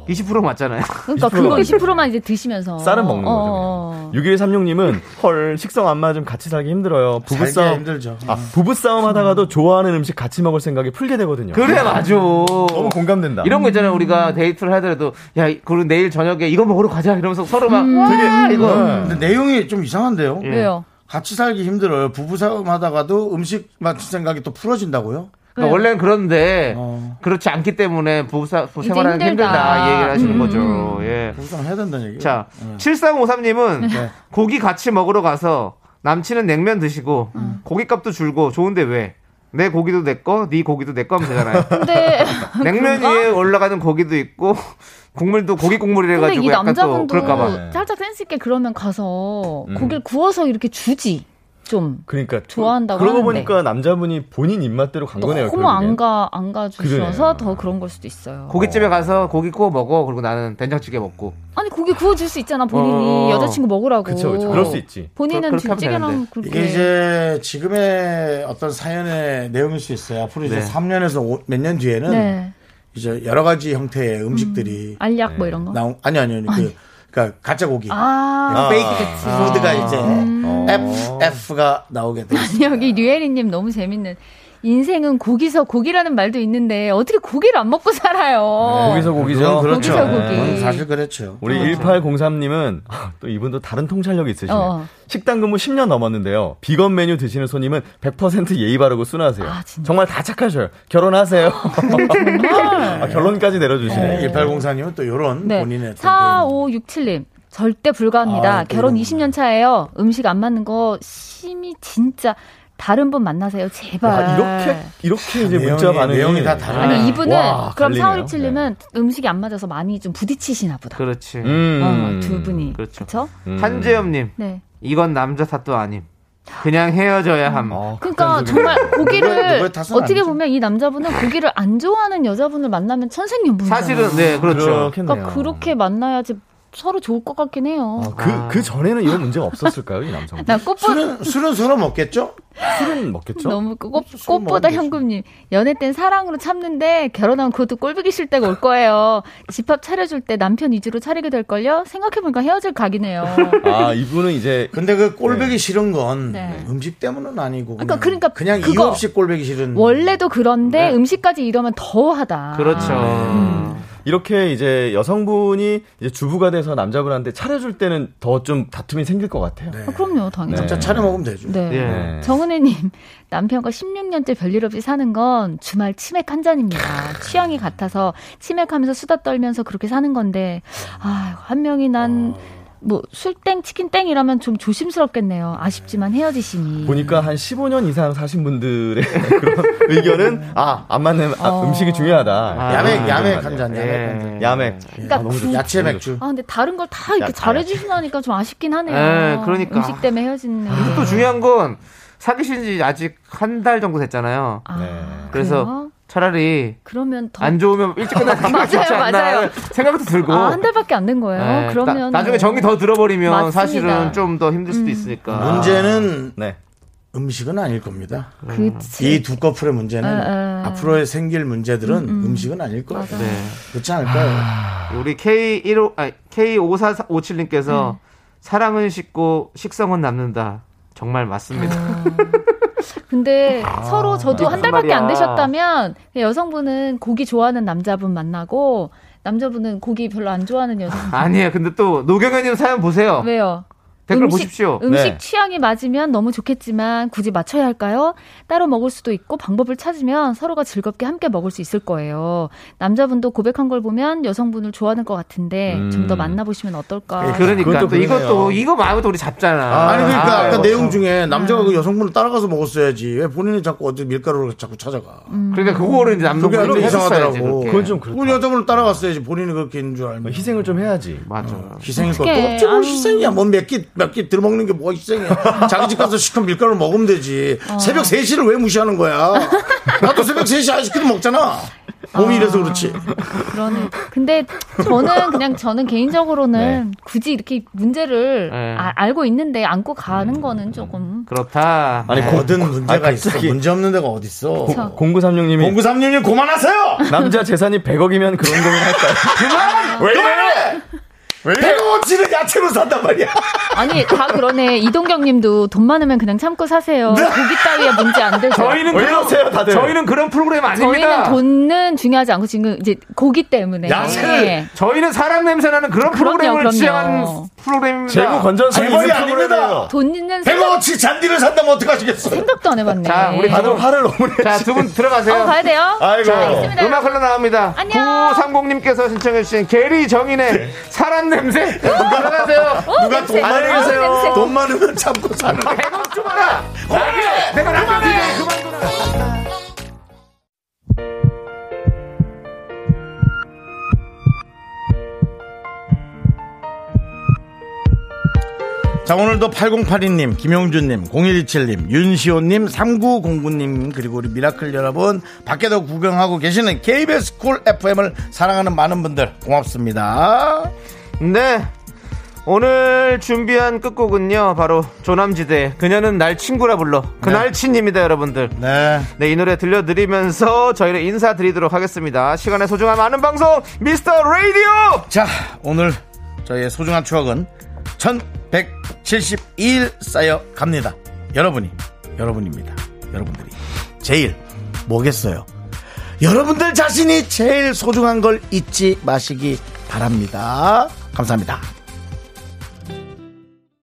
20% 맞잖아요. 그러니까 20% 그거 가 20%만 이제 드시면서 쌀은 먹는 거죠. 어. 6136님은 헐 식성 안 맞으면 같이 살기 힘들어요. 부부싸움 힘들죠 아, 부부싸움 하다가도 좋아하는 음식 같이 먹을 생각이 풀게 되거든요. 그래 맞아. 너무 공감된다. 이런 거 있잖아요. 우리가 데이트를 하더라도 야 그리고 내일 저녁에 이거 먹으러 가자 이러면서 서로 막 되게 이거 근데 내용이 좀 이상한데요 예. 왜요? 같이 살기 힘들어요 부부 싸움 하다가도 음식 맞출 생각이 또 풀어진다고요 그러니까 원래는 그런데 어. 그렇지 않기 때문에 부부 사- 부부 이제 생활하는 게 힘들다. 힘들다. 이 얘기를 하시는 음. 거죠. 예. 부부싸움 해야 된다는 얘기예요 자, 네. 7353님은 네. 고기 같이 먹으러 가서 남친은 냉면 드시고 고기값도 줄고 좋은데 왜? 내 고기도 내 거, 네 고기도 내 거 하면 되잖아요. 근데 냉면 그런가? 위에 올라가는 고기도 있고 국물도 고기 국물이래 근데 가지고 이 약간 또 그럴까 봐. 네. 살짝 센스 있게 그러면 가서 음. 고기를 구워서 이렇게 주지 좀 그러니까 좋아한다고 그러고 하는데. 보니까 남자분이 본인 입맛대로 간 거네요. 너무. 안가 안 가주셔서. 더 그런 걸 수도 있어요. 고깃집에 가서 고기 구워 먹어. 그리고 나는 된장찌개 먹고. 아니 고기 구워줄 수 있잖아 본인이 어. 여자친구 먹으라고. 그쵸, 그쵸. 그럴 수 있지. 본인은 찌개랑. 그렇게. 이게 이제 지금의 어떤 사연의 내용일 수 있어요. 앞으로 이제 네. 3년에서 몇 년 뒤에는 네. 이제 여러 가지 형태의 음식들이 알약 뭐 이런 거. 나온 아니 아니 아니 그 그러니까 가짜 고기 아. 페이크 푸드가 이제 음. F F가 나오게 돼. 있어요. 여기 류혜리님 너무 재밌는. 인생은 고기서 고기라는 말도 있는데 어떻게 고기를 안 먹고 살아요? 거기서 고기죠. 그건 그렇죠. 거기서 고기. 그건 사실 그렇죠. 우리 1803님은 또 이분도 다른 통찰력이 있으시네요. 어. 식당 근무 10년 넘었는데요. 비건 메뉴 드시는 손님은 100% 예의 바르고 순하세요. 아, 진짜? 정말 다 착하셔요. 결혼하세요. 정말. 아, 결론까지 내려주시네. 1804님은 또 이런 네. 본인의 어떤 개인- 4567님. 절대 불가합니다. 아, 또 결혼 이런 20년 차예요. 음식 안 맞는 거 심히 진짜 다른 분 만나세요. 제발. 아, 이렇게 이렇게 이제 내용이- 문자 반응이 내용이 다 다르네. 아니 이분은 와, 그럼 갈리네요. 4567님은 음식이 안 맞아서 많이 좀 부딪히시나 보다. 그렇지. 음. 어, 두 분이. 그렇죠. 그렇죠? 음. 한재엽님, 네. 이건 남자 탓도 아님. 그냥 헤어져야 함. 어, 그러니까. 정말 고기를 어떻게. 보면 이 남자분은 고기를 안 좋아하는 여자분을 만나면 천생연분이잖아. 사실은 네 그렇죠. 그렇겠네요. 그러니까 그렇게 만나야지 서로 좋을 것 같긴 해요. 그, 그 전에는 이런 문제가 없었을까요, 이 남성? 나 꽃보 술은, 술은 서로 먹겠죠? 술은 먹겠죠? 너무 그 꽃, 술 꽃보다. 현금님 연애 땐 사랑으로 참는데 결혼하면 그것도 꼴보기 싫을 때가 올 거예요. 집합 차려줄 때 남편 위주로 차리게 될 걸요. 생각해보니까 헤어질 각이네요. 아, 이분은 이제 근데 그 꼴배기 싫은 건 네. 음식 때문은 아니고. 그러니까- 그냥, 그러니까 그냥 그거. 이유 없이 꼴배기 싫은. 원래도 그런데 네. 음식까지 이러면 더하다. 그렇죠. 음. 이렇게 이제 여성분이 이제 주부가 돼서 남자분한테 차려줄 때는 더 좀 다툼이 생길 것 같아요. 네. 아, 그럼요, 당연히. 네. 자, 차려 먹으면 되죠. 네. 예. 정은혜님, 남편과 16년째 별일 없이 사는 건 주말 치맥 한 잔입니다. 취향이 같아서 치맥하면서 수다 떨면서 그렇게 사는 건데, 아, 한 명이 난, 뭐, 술땡, 치킨땡 이라면 좀 조심스럽겠네요. 아쉽지만 헤어지시니. 보니까 한 15년 이상 사신 분들의 그런 의견은 아, 안 맞는 아, 어. 음식이 중요하다. 아, 야맥, 야맥 의견 한 잔, 야맥 한 잔. 예. 야맥. 그러니까 아, 구- 좋- 야채 맥주. 아, 근데 다른 걸 다 이렇게 야, 잘해 주시니까 좀 아쉽긴 하네요. 예, 그러니까. 음식 때문에 헤어지는. 또 중요한 건 사귀신 지 아직 한 달 정도 됐잖아요. 아, 네. 그래서 그래요? 차라리 그러면 더. 안 좋으면 일찍 끝나는 게 맞아요, 좋지 않나 맞아요. 생각도 들고. 아, 한 달밖에 안 된 거예요? 예, 그러면. 나, 중에 뭐- 정이 더 들어버리면 맞습니다. 사실은 좀 더 힘들 수도 음. 있으니까. 문제는 네. 음식은 아닐 겁니다. 그치. 이두 커플의 문제는 에, 에. 앞으로 생길 문제들은 음, 식은 아닐 거예요. 네. 그렇지 않을까요? 우리 K15, 아니, K5457님께서 사랑은 식고 식성은 남는다. 정말 맞습니다. 근데 서로 저도 한 달밖에 안 말이야. 되셨다면 여성분은 고기 좋아하는 남자분 만나고 남자분은 고기 별로 안 좋아하는 여성. 아니에요. 근데 또 노경현님 사연 보세요. 왜요? 댓글 음식- 보십시오. 음식 네. 취향이 맞으면 너무 좋겠지만 굳이 맞춰야 할까요? 따로 먹을 수도 있고 방법을 찾으면 서로가 즐겁게 함께 먹을 수 있을 거예요. 남자분도 고백한 걸 보면 여성분을 좋아하는 것 같은데 음. 좀더 만나보시면 어떨까? 그러니까 그것도 또. 이것도 이거 말고 또 우리 잡잖아. 아니 그러니까 아, 아까 이거 내용 참. 중에 남자가 그 여성분을 따라가서 먹었어야지 왜 본인이 자꾸 어디 밀가루를 자꾸 찾아가? 그러니까 그거를 이제 남성분이. 이상하더라고. 그건 좀 그렇다. 그 여자분을 따라갔어야지 본인이 그렇게 있는 줄 알면 뭐 희생을 좀 해야지. 맞아. 희생일 것도. 없지 뭘 아유. 희생이야 뭐몇끼 몇끼 들먹는 게 뭐가 희생이야. 자기 집 가서 시큰 밀가루 먹으면 되지. 새벽 3시를 왜 무시하는 거야? 나도 새벽 3시 아이스크림 먹잖아. 몸이 이래서 그렇지. 그러네. 근데 저는 그냥 저는 개인적으로는 굳이 이렇게 문제를 네. 아- 알고 있는데 안고 가는 거는 조금 그렇다. 아니, 고, 뭐든 문제가 아, 있어. 문제 없는 데가 어딨어? 저- 0936님이 0936님 그만하세요! 남자 재산이 100억이면 그런 고민 할까요? 그만! 왜? 이래 100원치는 야채로 산단 말이야 아니 다 그러네. 이동경 님도 돈 많으면 그냥 참고 사세요. 네. 고기 따위에 문제 안 되죠. 저희는 이러세요, 다들? 저희는 그런 프로그램 아닙니다. 저희는 돈은 중요하지 않고 지금 이제 고기 때문에. 야채를 예. 저희는 사람 냄새 나는 그런 그럼요, 프로그램을. 취한 프로그램입니다. 재무 건전성이 재벌이 있는 아닙니다. 프로그램이에요. 돈 있는 생각, 100원치 잔디를 산다면 어떡하시겠어요 생각도 안 해봤네. 자, 우리 다들 화를 너무 내. 자, 두 분 들어가세요. 어, 가야 돼요. 아이고. 자. 음악 흘러 나옵니다. 안녕. 9530님께서 신청해주신 게리 정인의 사람 냄새. 들어가세요. 어, 누가 냄새. 돈 많이 아, 냄새. 돈 많으면 참고 사는 대박 좀 하라. 나게 내가 라디오 DJ 그만둬라. 자, 오늘도 8082님, 김용준님, 0127님, 윤시호님, 3909님, 그리고 우리 미라클 여러분, 밖에도 구경하고 계시는 KBS 쿨 FM을 사랑하는 많은 분들, 고맙습니다. 네. 오늘 준비한 끝곡은요, 바로 조남지대. 그녀는 날 친구라 불러. 그날친입니다, 여러분들. 네. 네, 이 노래 들려드리면서 저희는 인사드리도록 하겠습니다. 시간의 소중함 아는 방송, 미스터 라디오! 자, 오늘 저희의 소중한 추억은 1172일 쌓여 갑니다. 여러분이, 여러분입니다. 여러분들이. 제일, 뭐겠어요? 여러분들 자신이 제일 소중한 걸 잊지 마시기 바랍니다. 감사합니다.